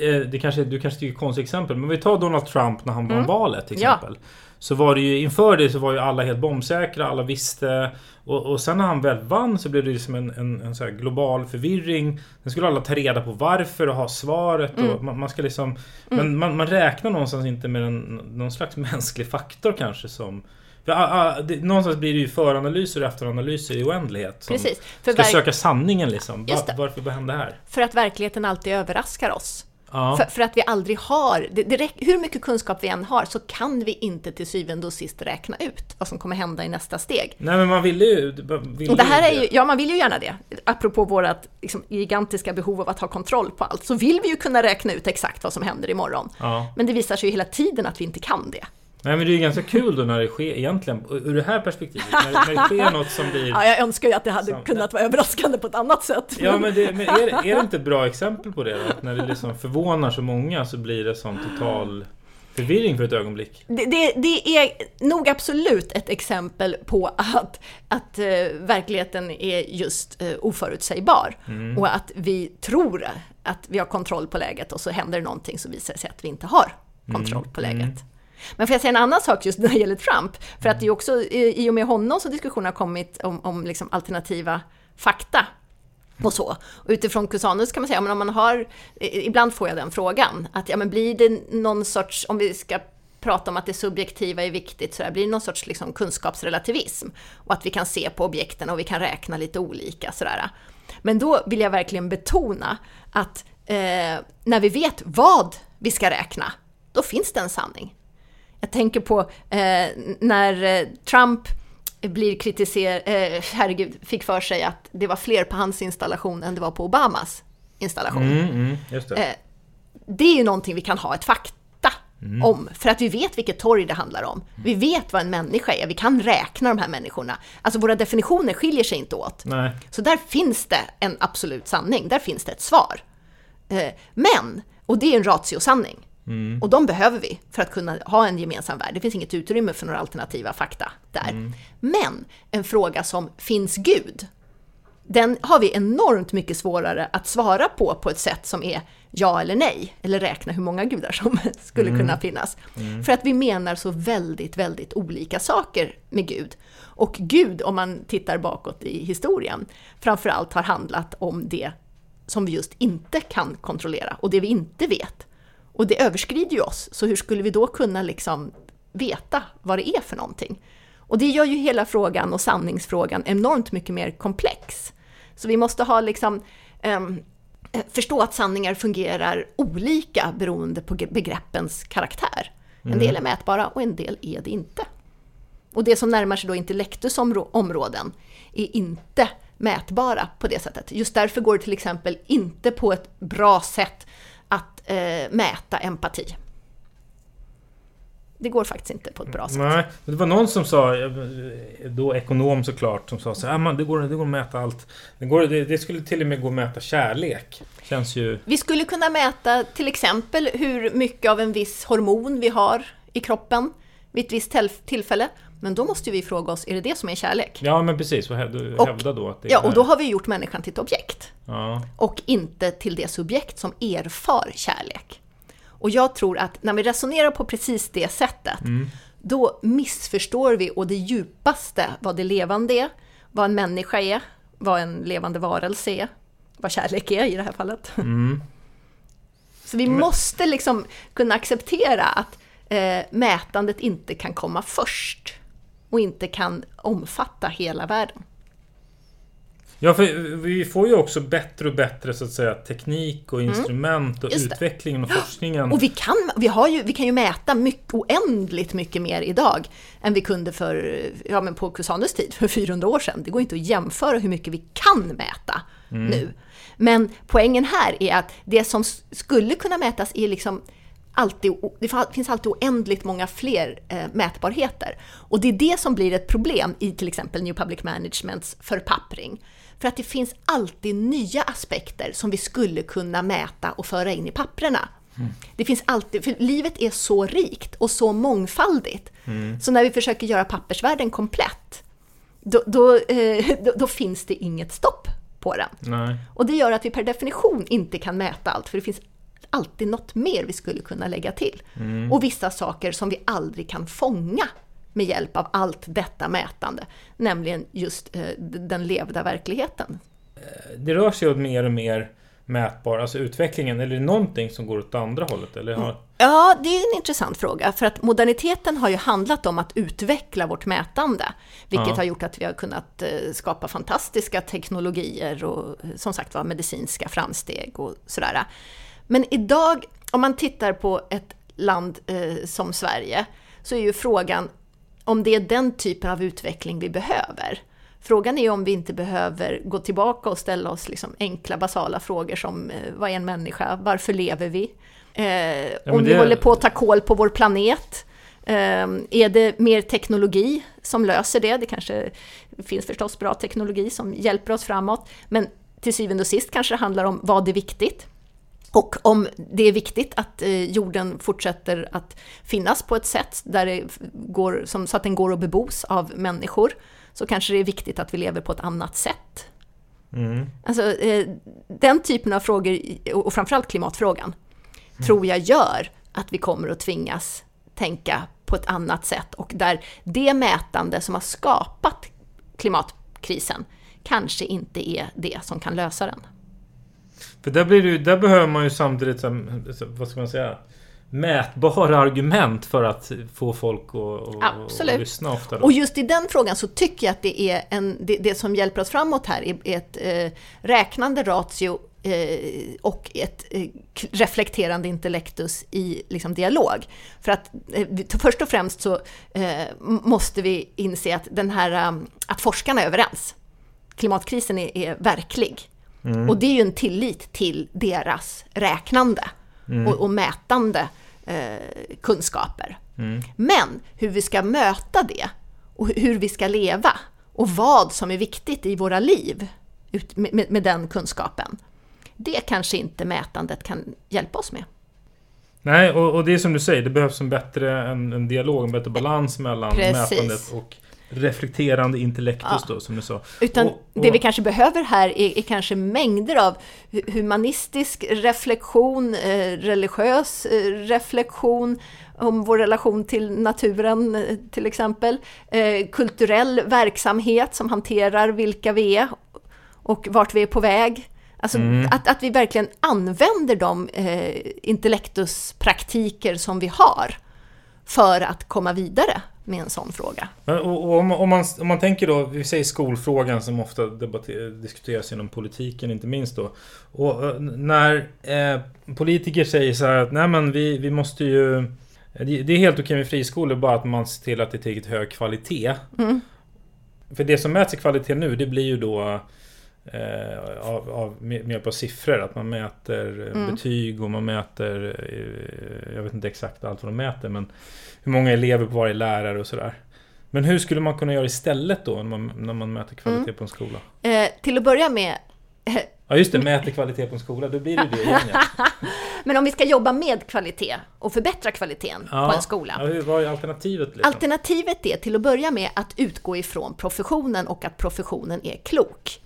eh, det kanske, du kanske tycker konstigt exempel, men vi tar Donald Trump när han vann Mm. valet till Ja. exempel. Så var det ju, inför det så var ju alla helt bombsäkra, alla visste. Och, och sen när han väl vann så blev det liksom en, en, en så global förvirring. Sen skulle alla ta reda på varför och ha svaret. Och Mm. man, man ska liksom, Men man, man räknar någonstans inte med en, någon slags *laughs* mänsklig faktor kanske som... För, ah, ah, det, någonstans blir det ju föranalyser och efteranalyser i oändlighet. Precis. För ska söka sanningen liksom. Just Va, det. varför vad hände här? För att verkligheten alltid överraskar oss. Ja. För, för att vi aldrig har, det, det hur mycket kunskap vi än har så kan vi inte till syvende och sist räkna ut vad som kommer hända i nästa steg. Nej men man ville ju... Ville Och det här ju är ju, ja man vill ju gärna det. Apropå vårt liksom, gigantiska behov av att ha kontroll på allt, så vill vi ju kunna räkna ut exakt vad som händer imorgon. Ja. Men det visar sig ju hela tiden att vi inte kan det. Nej men det är ju ganska kul då när det sker egentligen, ur det här perspektivet. När, när det sker *laughs* något som blir... Ja, jag önskar ju att det hade kunnat vara överraskande på ett annat sätt. Ja men, det, men är, det- är det inte ett bra exempel på det då? Att när det liksom förvånar så många så blir det sån total förvirring för ett ögonblick. Det, det, det är nog absolut ett exempel på att, att eh, verkligheten är just eh, oförutsägbar. Mm. Och att vi tror att vi har kontroll på läget och så händer det någonting så visar det sig att vi inte har kontroll Mm. på läget. Men får jag säga en annan sak just när det gäller Trump? För att det är också i och med honom som diskussionen har kommit om, om liksom alternativa fakta och så. Och utifrån Cusanus kan man säga, men om man har, ibland får jag den frågan, att ja men blir det någon sorts, om vi ska prata om att det subjektiva är viktigt, så där, blir det någon sorts liksom kunskapsrelativism? Och att vi kan se på objekten och vi kan räkna lite olika sådär. Men då vill jag verkligen betona att eh, när vi vet vad vi ska räkna, då finns det en sanning. Jag tänker på eh, när eh, Trump blir kritiserad, eh, herregud, fick för sig att det var fler på hans installation än det var på Obamas installation. Mm, mm, det. Eh, det är ju någonting vi kan ha ett fakta om, för att vi vet vilket torg det handlar om. Vi vet vad en människa är, vi kan räkna de här människorna. Alltså våra definitioner skiljer sig inte åt. Nej. Så där finns det en absolut sanning, där finns det ett svar. Eh, Men, och det är en ratiosanning, Mm. och de behöver vi för att kunna ha en gemensam värld. Det finns inget utrymme för några alternativa fakta där. Mm. Men en fråga som finns Gud? Den har vi enormt mycket svårare att svara på på ett sätt som är ja eller nej, eller räkna hur många gudar som *laughs* skulle Mm. kunna finnas. För att vi menar så väldigt, väldigt olika saker med Gud. Och Gud, om man tittar bakåt i historien, framförallt har handlat om det som vi just inte kan kontrollera och det vi inte vet. Och det överskrider ju oss, så hur skulle vi då kunna liksom veta vad det är för någonting? Och det gör ju hela frågan och sanningsfrågan enormt mycket mer komplex. Så vi måste ha liksom, eh, förstå att sanningar fungerar olika beroende på begreppens karaktär. En del är mätbara och en del är det inte. Och det som närmar sig då intellektus områ- områden är inte mätbara på det sättet. Just därför går det till exempel inte på ett bra sätt att eh, mäta empati. Det går faktiskt inte på ett bra sätt. Nej, det var någon som sa, då ekonom såklart, som sa så här, "Ah, man, det, går, det går att mäta allt. Det, går, det, det skulle till och med gå att mäta kärlek. Känns ju... Vi skulle kunna mäta till exempel hur mycket av en viss hormon vi har i kroppen vid ett visst tillfälle. Men då måste vi fråga oss, är det det som är kärlek? Ja men precis, och häv- du Och- hävdar då att det Ja, är... och då har vi gjort människan till ett objekt. Ja. och inte till det subjekt som erfar kärlek. Och jag tror att när vi resonerar på precis det sättet, då missförstår vi och det djupaste vad det levande är, vad en människa är, vad en levande varelse är, vad kärlek är i det här fallet. Så vi måste liksom kunna acceptera att eh, mätandet inte kan komma först och inte kan omfatta hela världen. Ja, för vi får ju också bättre och bättre så att säga teknik och instrument och Mm. Just det. utvecklingen och forskningen. Och vi kan, vi, har ju, vi kan ju mäta mycket, oändligt mycket mer idag än vi kunde för, ja, men på Cusanus tid, för 400 år sedan. Det går inte att jämföra hur mycket vi kan mäta nu. Men poängen här är att det som skulle kunna mätas är liksom alltid, det finns alltid oändligt många fler eh, mätbarheter. Och det är det som blir ett problem i till exempel New Public Managements förpappring. För att det finns alltid nya aspekter som vi skulle kunna mäta och föra in i papprena. Det finns alltid, för livet är så rikt och så mångfaldigt. Så när vi försöker göra pappersvärlden komplett, då, då, eh, *laughs* då, då finns det inget stopp på den. Nej. Och det gör att vi per definition inte kan mäta allt, för det finns alltid något mer vi skulle kunna lägga till. Och vissa saker som vi aldrig kan fånga med hjälp av allt detta mätande, nämligen just eh, den levda verkligheten. Det rör sig åt mer och mer mätbar, alltså utvecklingen, eller är det någonting som går åt andra hållet? Eller har... Ja, det är en intressant fråga, för att moderniteten har ju handlat om att utveckla vårt mätande, vilket Ja. har gjort att vi har kunnat eh, skapa fantastiska teknologier och eh, som sagt var medicinska framsteg och sådär. Men idag, om man tittar på ett land eh, som Sverige, så är ju frågan om det är den typen av utveckling vi behöver. Frågan är om vi inte behöver gå tillbaka och ställa oss liksom enkla basala frågor som eh, vad är en människa? Varför lever vi? Eh, men om vi det- håller på att ta koll på vår planet? Eh, är det mer teknologi som löser det? Det kanske finns förstås bra teknologi som hjälper oss framåt. Men till syvende och sist kanske det handlar om vad är viktigt? Och om det är viktigt att eh, jorden fortsätter att finnas på ett sätt där det går, som, så att den går att bebos av människor, så kanske det är viktigt att vi lever på ett annat sätt. Alltså, eh, den typen av frågor, och framförallt klimatfrågan, tror jag gör att vi kommer att tvingas tänka på ett annat sätt och där det mätande som har skapat klimatkrisen kanske inte är det som kan lösa den. För där, blir det, där behöver man ju samtidigt, så- så- vad ska man säga, mätbara argument för att få folk att, att, lyssna oftare. Och just i den frågan så tycker jag att det är en, det, det som hjälper oss framåt här är ett eh, räknande ratio eh, och ett eh, reflekterande intellektus i liksom, dialog. För att eh, först och främst så måste vi inse att, den här, att forskarna är överens. Klimatkrisen är, är verklig. Och det är ju en tillit till deras räknande och, och mätande eh, kunskaper. Men hur vi ska möta det och hu- hur vi ska leva och vad som är viktigt i våra liv ut- med, med, med den kunskapen, det kanske inte mätandet kan hjälpa oss med. Nej, och, och det är som du säger, det behövs en bättre en, en dialog, en bättre balans mellan Precis. mätandet och reflekterande intellektus då, som du sa. Utan och, och, det vi kanske behöver här är, är kanske mängder av hu- humanistisk reflektion, eh, religiös eh, reflektion om vår relation till naturen eh, till exempel, eh, kulturell verksamhet som hanterar vilka vi är och vart vi är på väg. Alltså att, att vi verkligen använder de eh, intellektuspraktiker som vi har för att komma vidare med en sån fråga. Men, och, och om, om, man, om man tänker då, vi säger skolfrågan som ofta diskuteras inom politiken inte minst då. Och eh, när eh, politiker säger så här att nej men vi, vi måste ju... Det det är helt okej med friskolor bara att man ser till att det är tillräckligt hög kvalitet. För det som mäts i kvalitet nu det blir ju då eh, av, av, med, hjälp av siffror. Att man mäter eh, betyg och man mäter... Eh, jag vet inte exakt allt vad de mäter men hur många elever på varje lärare och sådär. Men hur skulle man kunna göra istället då när man, när man mäter kvalitet på en skola? Eh, till att börja med, *laughs* Ja just det, mäter kvalitet på en skola. Då blir det ju det igen ja. *laughs* men om vi ska jobba med kvalitet och förbättra kvaliteten ja. på en skola. Ja, vad är alternativet? Liksom? Alternativet är till att börja med att utgå ifrån professionen och att professionen är klok.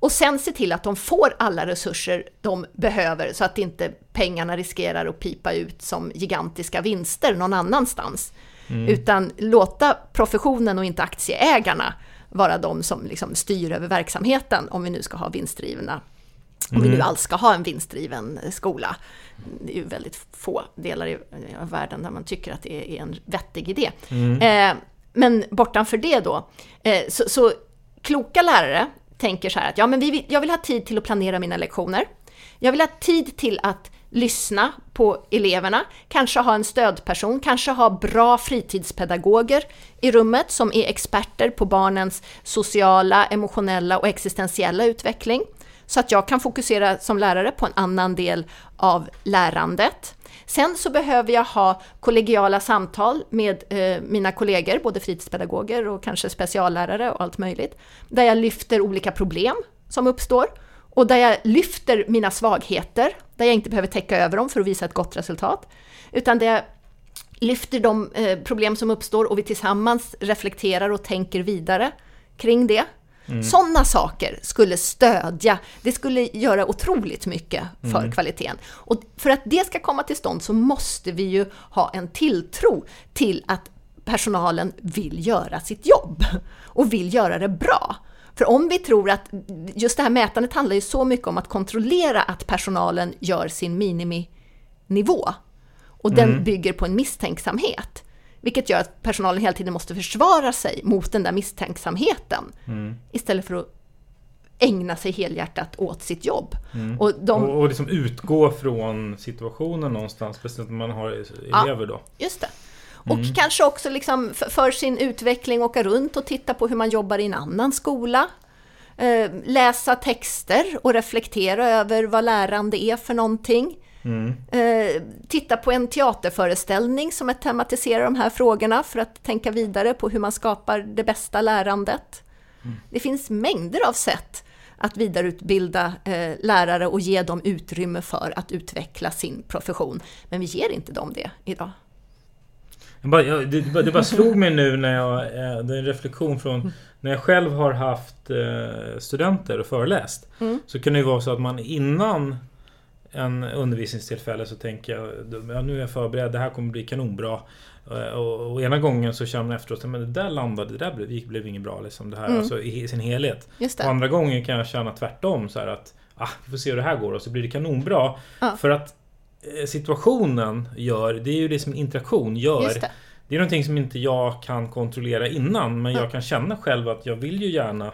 Och sen se till att de får alla resurser de behöver så att inte pengarna riskerar att pipa ut som gigantiska vinster någon annanstans. Utan låta professionen och inte aktieägarna vara de som liksom styr över verksamheten om vi nu ska ha vinstdrivna om vi nu alls ska ha en vinstdriven skola. Det är ju väldigt få delar av världen där man tycker att det är en vettig idé. Eh, men bortanför det då, eh, så, så kloka lärare tänker så här att ja, men vi vill, jag vill ha tid till att planera mina lektioner. Jag vill ha tid till att lyssna på eleverna, kanske ha en stödperson, kanske ha bra fritidspedagoger i rummet som är experter på barnens sociala, emotionella och existentiella utveckling. Så att jag kan fokusera som lärare på en annan del av lärandet. Sen så behöver jag ha kollegiala samtal med eh, mina kollegor, både fritidspedagoger och kanske speciallärare och allt möjligt, där jag lyfter olika problem som uppstår och där jag lyfter mina svagheter, där jag inte behöver täcka över dem för att visa ett gott resultat, utan där jag lyfter de eh, problem som uppstår och vi tillsammans reflekterar och tänker vidare kring det. Mm. Sådana saker skulle stödja, det skulle göra otroligt mycket för mm. kvaliteten. Och för att det ska komma till stånd så måste vi ju ha en tilltro till att personalen vill göra sitt jobb och vill göra det bra. För om vi tror att just det här mätandet handlar ju så mycket om att kontrollera att personalen gör sin miniminivå. Och den mm. bygger på en misstänksamhet. Vilket gör att personalen hela tiden måste försvara sig mot den där misstänksamheten. Mm. Istället för att ägna sig helhjärtat åt sitt jobb. Mm. Och, de... och, och liksom utgå från situationen någonstans, speciellt när man har elever ja, då. Just det. Och mm. kanske också liksom för sin utveckling åka runt och titta på hur man jobbar i en annan skola. Eh, läsa texter och reflektera över vad lärande är för någonting. Mm. Eh, titta på en teaterföreställning som tematiserar de här frågorna för att tänka vidare på hur man skapar det bästa lärandet. Mm. Det finns mängder av sätt att vidareutbilda eh, lärare och ge dem utrymme för att utveckla sin profession. Men vi ger inte dem det idag. Jag bara, jag, det, det, bara slog mig nu när jag... Eh, det är en reflektion från när jag själv har haft eh, studenter och föreläst. Mm. Så kan det ju vara så att man innan en undervisningstillfälle så tänker jag ja, nu är jag förberedd, det här kommer bli kanonbra. Eh, och, och ena gången så känner man efteråt att det där landade, det där blev, blev inget bra. Liksom, det här, mm. alltså, i, sin helhet. Och andra gången kan jag känna tvärtom. Så här att ah, vi får se hur det här går och så blir det kanonbra. Ja. För att eh, situationen gör, det är ju det som interaktion gör. Det. det. är någonting som inte jag kan kontrollera innan men ja. jag kan känna själv att jag vill ju gärna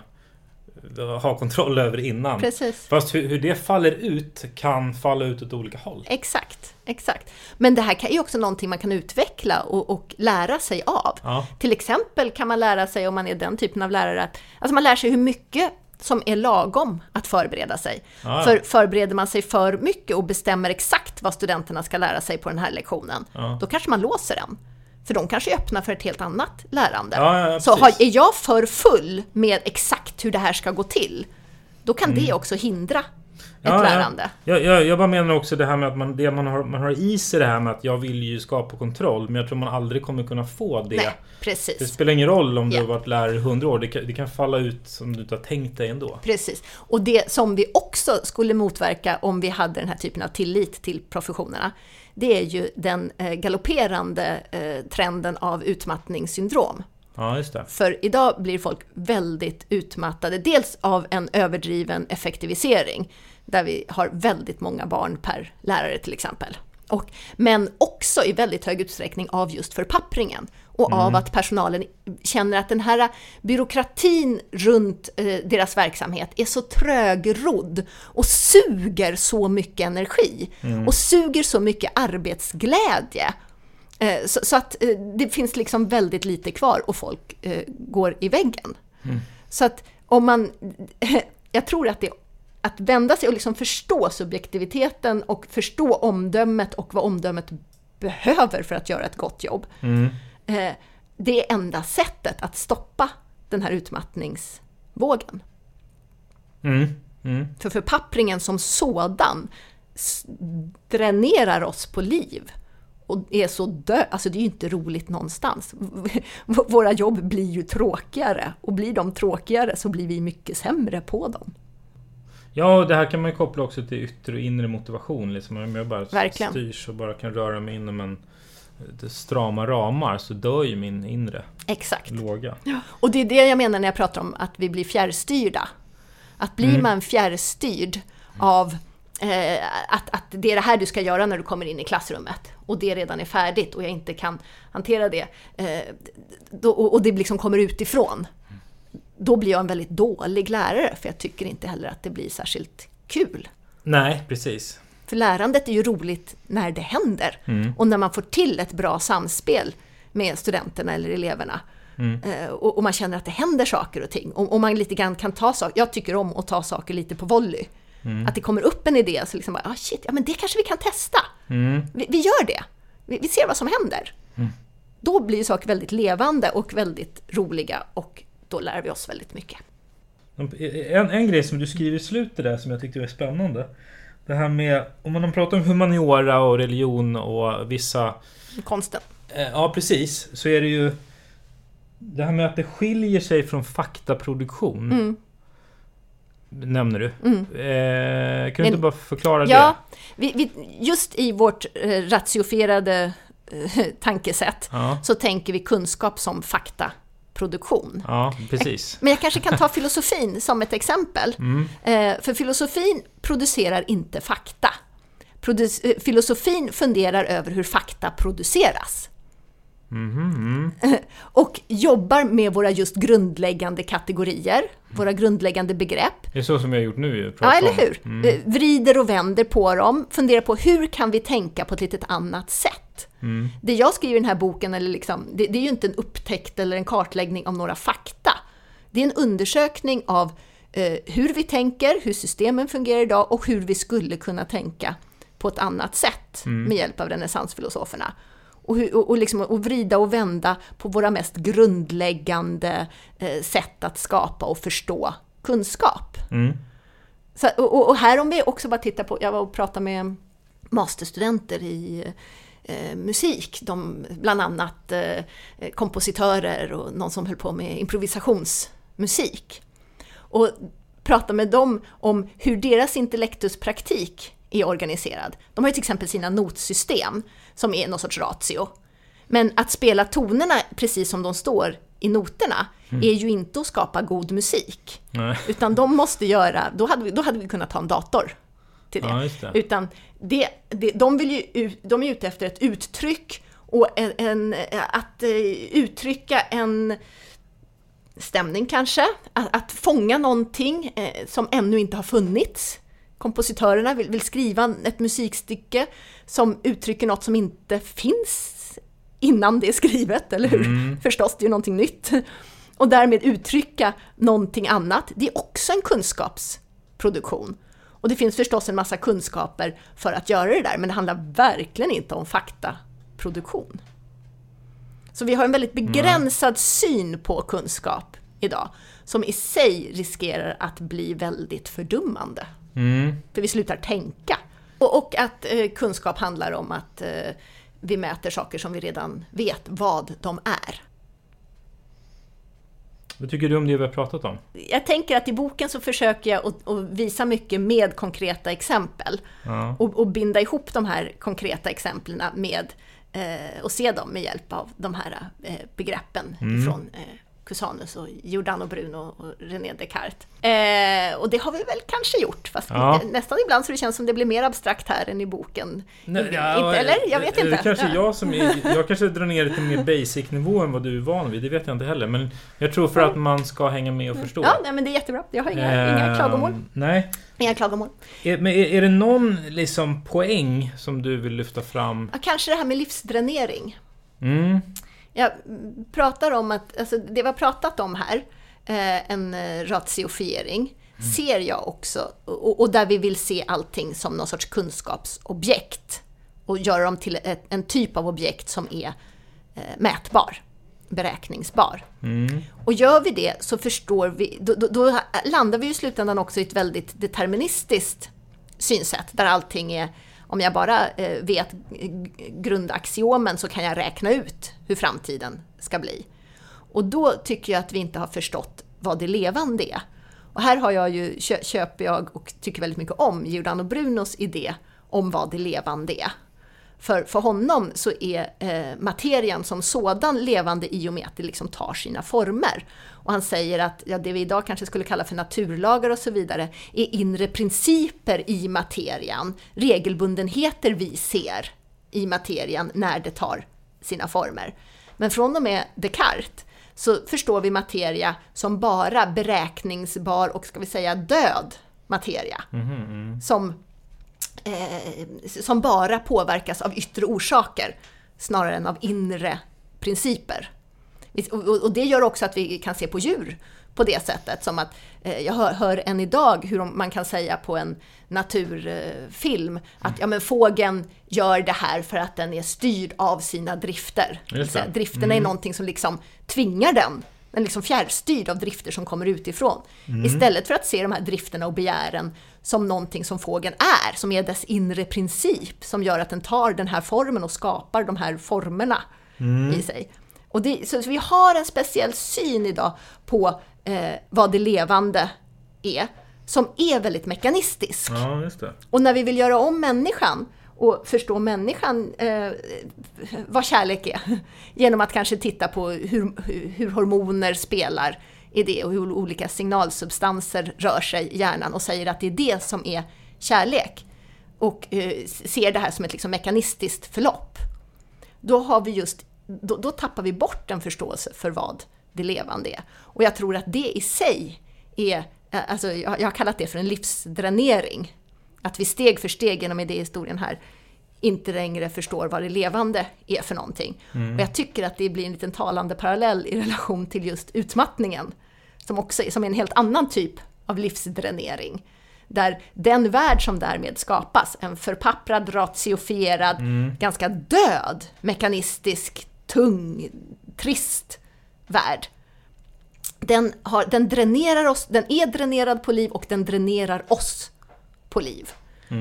ha kontroll över innan. Precis. Fast hur, hur, det faller ut kan falla ut åt olika håll. Exakt, exakt. Men det här är ju också någonting man kan utveckla och, och lära sig av. Ja. Till exempel kan man lära sig, om man är den typen av lärare, att alltså man lär sig hur mycket som är lagom att förbereda sig. Ja. För förbereder man sig för mycket och bestämmer exakt vad studenterna ska lära sig på den här lektionen, ja. då kanske man låser den. För de kanske är öppna för ett helt annat lärande. Ja, ja, så har, är jag för full med exakt hur det här ska gå till, då kan mm. det också hindra ett ja, lärande. Ja. Jag, jag bara menar också det här med att man, det man, har, man har i sig det här med att jag vill ju skapa kontroll, men jag tror man aldrig kommer kunna få det. Nej, precis. Det spelar ingen roll om du har varit lärare i hundra år, det kan, det kan falla ut som du inte har tänkt dig ändå. Precis. Och det som vi också skulle motverka om vi hade den här typen av tillit till professionerna, det är ju den eh, galopperande eh, trenden av utmattningssyndrom. Ja. För idag blir folk väldigt utmattade, dels av en överdriven effektivisering, där vi har väldigt många barn per lärare till exempel. Och, men också i väldigt hög utsträckning av just förpappringen och mm. av att personalen känner att den här byråkratin runt eh, deras verksamhet är så trögrodd och suger så mycket energi mm. och suger så mycket arbetsglädje. Eh, så, att eh, det finns liksom väldigt lite kvar och folk går i väggen. Mm. Så att om man... *laughs* jag tror att det att vända sig och liksom förstå subjektiviteten och förstå omdömet och vad omdömet behöver för att göra ett gott jobb. Mm. Eh, det är enda sättet att stoppa den här utmattningsvågen. Mm. Mm. För förpappringen som sådan dränerar oss på liv och är så dö... Alltså det är ju inte roligt någonstans. Våra jobb blir ju tråkigare och blir de tråkigare så blir vi mycket sämre på dem. Ja, det här kan man ju koppla också till yttre och inre motivation. Liksom. Om jag bara Verkligen. styrs och bara kan röra mig inom en strama ramar så dör ju min inre Exakt. låga. Och det är det jag menar när jag pratar om att vi blir fjärrstyrda. Att blir mm. man fjärrstyrd av eh, att, att det är det här du ska göra när du kommer in i klassrummet och det redan är färdigt och jag inte kan hantera det eh, då, och det liksom kommer utifrån. Då blir jag en väldigt dålig lärare för jag tycker inte heller att det blir särskilt kul. Nej, precis. För lärandet är ju roligt när det händer mm. och när man får till ett bra samspel med studenterna eller eleverna. Mm. Eh, och, och, man känner att det händer saker och ting. Och, och, man lite grann kan ta saker, jag tycker om att ta saker lite på volley. Mm. Att det kommer upp en idé, så liksom bara, ah, shit, ja men det kanske vi kan testa. Mm. Vi, vi, gör det. Vi, vi, ser vad som händer. Mm. Då blir saker väldigt levande och väldigt roliga och då lär vi oss väldigt mycket. En, en grej som du skriver i slutet där som jag tyckte var spännande. Det här med, om man pratar om humaniora och religion och vissa... Konsten. Eh, ja, precis. Så är det ju... Det här med att det skiljer sig från faktaproduktion. Mm. Nämner du. Mm. Eh, kan du inte bara förklara Ja, vi, vi, just i vårt eh, ratiofierade eh, tankesätt Ja. så tänker vi kunskap som faktaproduktion. Det? Ja, precis. Men jag kanske kan ta filosofin som ett exempel. Mm. Eh, för filosofin producerar inte fakta. Produ- eh, filosofin funderar över hur fakta produceras. Mhm, *laughs* Och jobbar med våra just grundläggande kategorier, våra grundläggande begrepp. Det är så som jag har gjort nu. Ja, eller hur? Mm. Eh, Vrider och vänder på dem, funderar på hur kan vi tänka på ett litet annat sätt? Mm. Det jag skriver i den här boken, eller liksom, det, det är ju inte en upptäckt eller en kartläggning av några fakta. Det är en undersökning av eh, hur vi tänker, hur systemen fungerar idag och hur vi skulle kunna tänka på ett annat sätt Mm. med hjälp av renässansfilosoferna. Och, hur, och, och, liksom, och vrida och vända på våra mest grundläggande eh, sätt att skapa och förstå kunskap. Mm. Så, och, och- och här om vi också bara tittar på, jag var och pratade med masterstudenter i eh, musik, de, bland annat eh, kompositörer och någon som höll på med improvisationsmusik. Och pratade med dem om hur deras intellektuspraktik är organiserad. De har ju till exempel sina notsystem som är någon sorts ratio. Men att spela tonerna precis som de står i noterna Mm. är ju inte att skapa god musik. Nej. Utan de måste göra, då hade vi, då hade vi kunnat ha en dator till det. Ja, det. Utan det, det, de, vill ju, de är ute efter ett uttryck och en, en, att eh, uttrycka en stämning kanske, att, att fånga någonting eh, som ännu inte har funnits. Kompositörerna vill, vill skriva ett musikstycke som uttrycker något som inte finns innan det är skrivet, eller hur? Mm. *laughs* Förstås, det är ju någonting nytt. Och därmed uttrycka någonting annat, det är också en kunskapsproduktion. Och det finns förstås en massa kunskaper för att göra det där, men det handlar verkligen inte om faktaproduktion. Så vi har en väldigt begränsad syn på kunskap idag, som i sig riskerar att bli väldigt fördummande. Mm. För vi slutar tänka. Och, och att eh, kunskap handlar om att eh, vi mäter saker som vi redan vet vad de är. Vad tycker du om det vi har pratat om? Jag tänker att i boken så försöker jag att, att visa mycket med konkreta exempel. Ja. Och, och binda ihop de här konkreta exemplen med eh, och se dem med hjälp av de här eh, begreppen Mm. från eh, Cusanus och Giordano Bruno och René Descartes. Eh, och det har vi väl kanske gjort, fast Ja. nästan ibland så det känns som det blir mer abstrakt här än i boken. Nej, inte, ja, eller? Jag vet inte. Det kanske Ja. jag som är, jag kanske drar ner till mer basic nivå än vad du är van vid. Det vet jag inte heller. Men jag tror för att man ska hänga med och förstå. Ja, nej, men det är jättebra. Jag har inga, inga Ehm, klagomål. Nej. Inga klagomål. Är, men är, är det någon liksom poäng som du vill lyfta fram? Ja, kanske det här med livsdränering. Mm. Jag pratar om att, alltså det vi har pratat om här, eh, en eh, ratiofiering, ser jag också, och, och där vi vill se allting som någon sorts kunskapsobjekt och göra dem till ett, en typ av objekt som är eh, mätbar, beräkningsbar. Mm. Och gör vi det så förstår vi, då, då, då landar vi i slutändan också i ett väldigt deterministiskt synsätt där allting är, om jag bara eh, vet grundaxiomen så kan jag räkna ut hur framtiden ska bli. Och då tycker jag att vi inte har förstått vad det levande är. Och här har jag ju, köper jag och tycker väldigt mycket om Giordano Brunos idé om vad det levande är. För, för honom så är eh, materian som sådan levande i och med att det liksom tar sina former. Och han säger att ja, det vi idag kanske skulle kalla för naturlagar och så vidare är inre principer i materian, regelbundenheter vi ser i materian när det tar sina former. Men från och med Descartes så förstår vi materia som bara beräkningsbar och ska vi säga död materia. Som eh, som bara påverkas av yttre orsaker snarare än av inre principer. Och, det gör också att vi kan se på djur på det sättet. Som att eh, jag hör, hör än idag hur man kan säga på en naturfilm att ja, men fågeln gör det här för att den är styrd av sina drifter. Drifterna är Mm. någonting som liksom tvingar den Den är liksom fjärrstyrd av drifter som kommer utifrån. Istället för att se de här drifterna och begären som någonting som fågeln är, som är dess inre princip, som gör att den tar den här formen och skapar de här formerna i sig. Och det, så vi har en speciell syn idag på eh, vad det levande är, som är väldigt mekanistisk. Ja. Och när vi vill göra om människan och förstå människan, eh, vad kärlek är, genom att kanske titta på hur, hur, hormoner spelar i det och hur olika signalsubstanser rör sig i hjärnan och säger att det är det som är kärlek och eh, ser det här som ett liksom, mekanistiskt förlopp. Då, har vi just, då, då tappar vi bort en förståelse för vad det levande är. Och jag tror att det i sig är, eh, alltså, jag, jag har kallat det för en livsdränering. Att vi steg för steg genom idéhistorien här inte längre förstår vad det levande är för någonting. Och jag tycker att det blir en liten talande parallell i relation till just utmattningen, som också är, som är en helt annan typ av livsdränering. Där den värld som därmed skapas, en förpapprad, ratiofierad, ganska död, mekanistisk, tung, trist värld. Den, har, den dränerar oss, den är dränerad på liv och den dränerar oss på liv.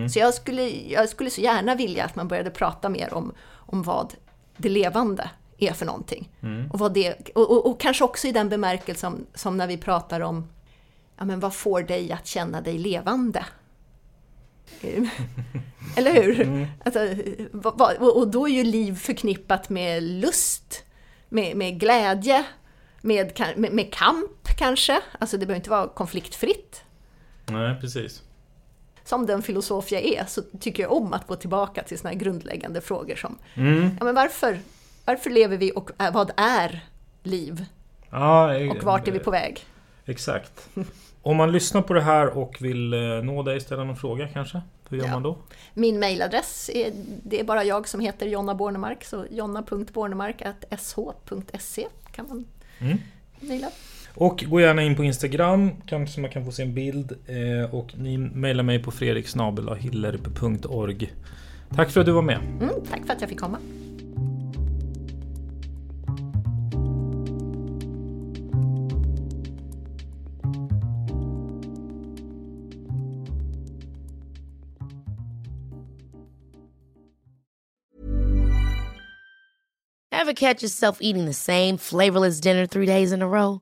Så jag skulle, jag skulle så gärna vilja att man började prata mer om, om vad det levande är för någonting. Och, vad det, och, och, och kanske också i den bemärkelsen som, som när vi pratar om ja, men vad får dig att känna dig levande? *laughs* Eller hur? Alltså, vad- vad- och då är ju liv förknippat med lust, med, med glädje, med, med, med kamp kanske. Alltså det behöver inte vara konfliktfritt. Nej, precis. Som den filosof jag är så tycker jag om att gå tillbaka till såna här grundläggande frågor som Mm. ja, men varför, varför lever vi och är- vad är liv? Ja, Och vart är vi på väg? Exakt. *laughs* Om man lyssnar på det här och vill eh, nå dig, ställa någon fråga kanske? Hur gör Ja. man då? Min mailadress, är, det är bara jag som heter Jonna Bornemark, så jonna.bornemark.sh.se kan man Mm. mejla. Och gå gärna in på Instagram, kanske man kan få se en bild. Eh, och ni mejlar mig på fredriksnabelahillerp.org. Tack för att du var med. Mm, tack för att jag fick komma. Ever catch yourself eating the same flavorless dinner three days in a row?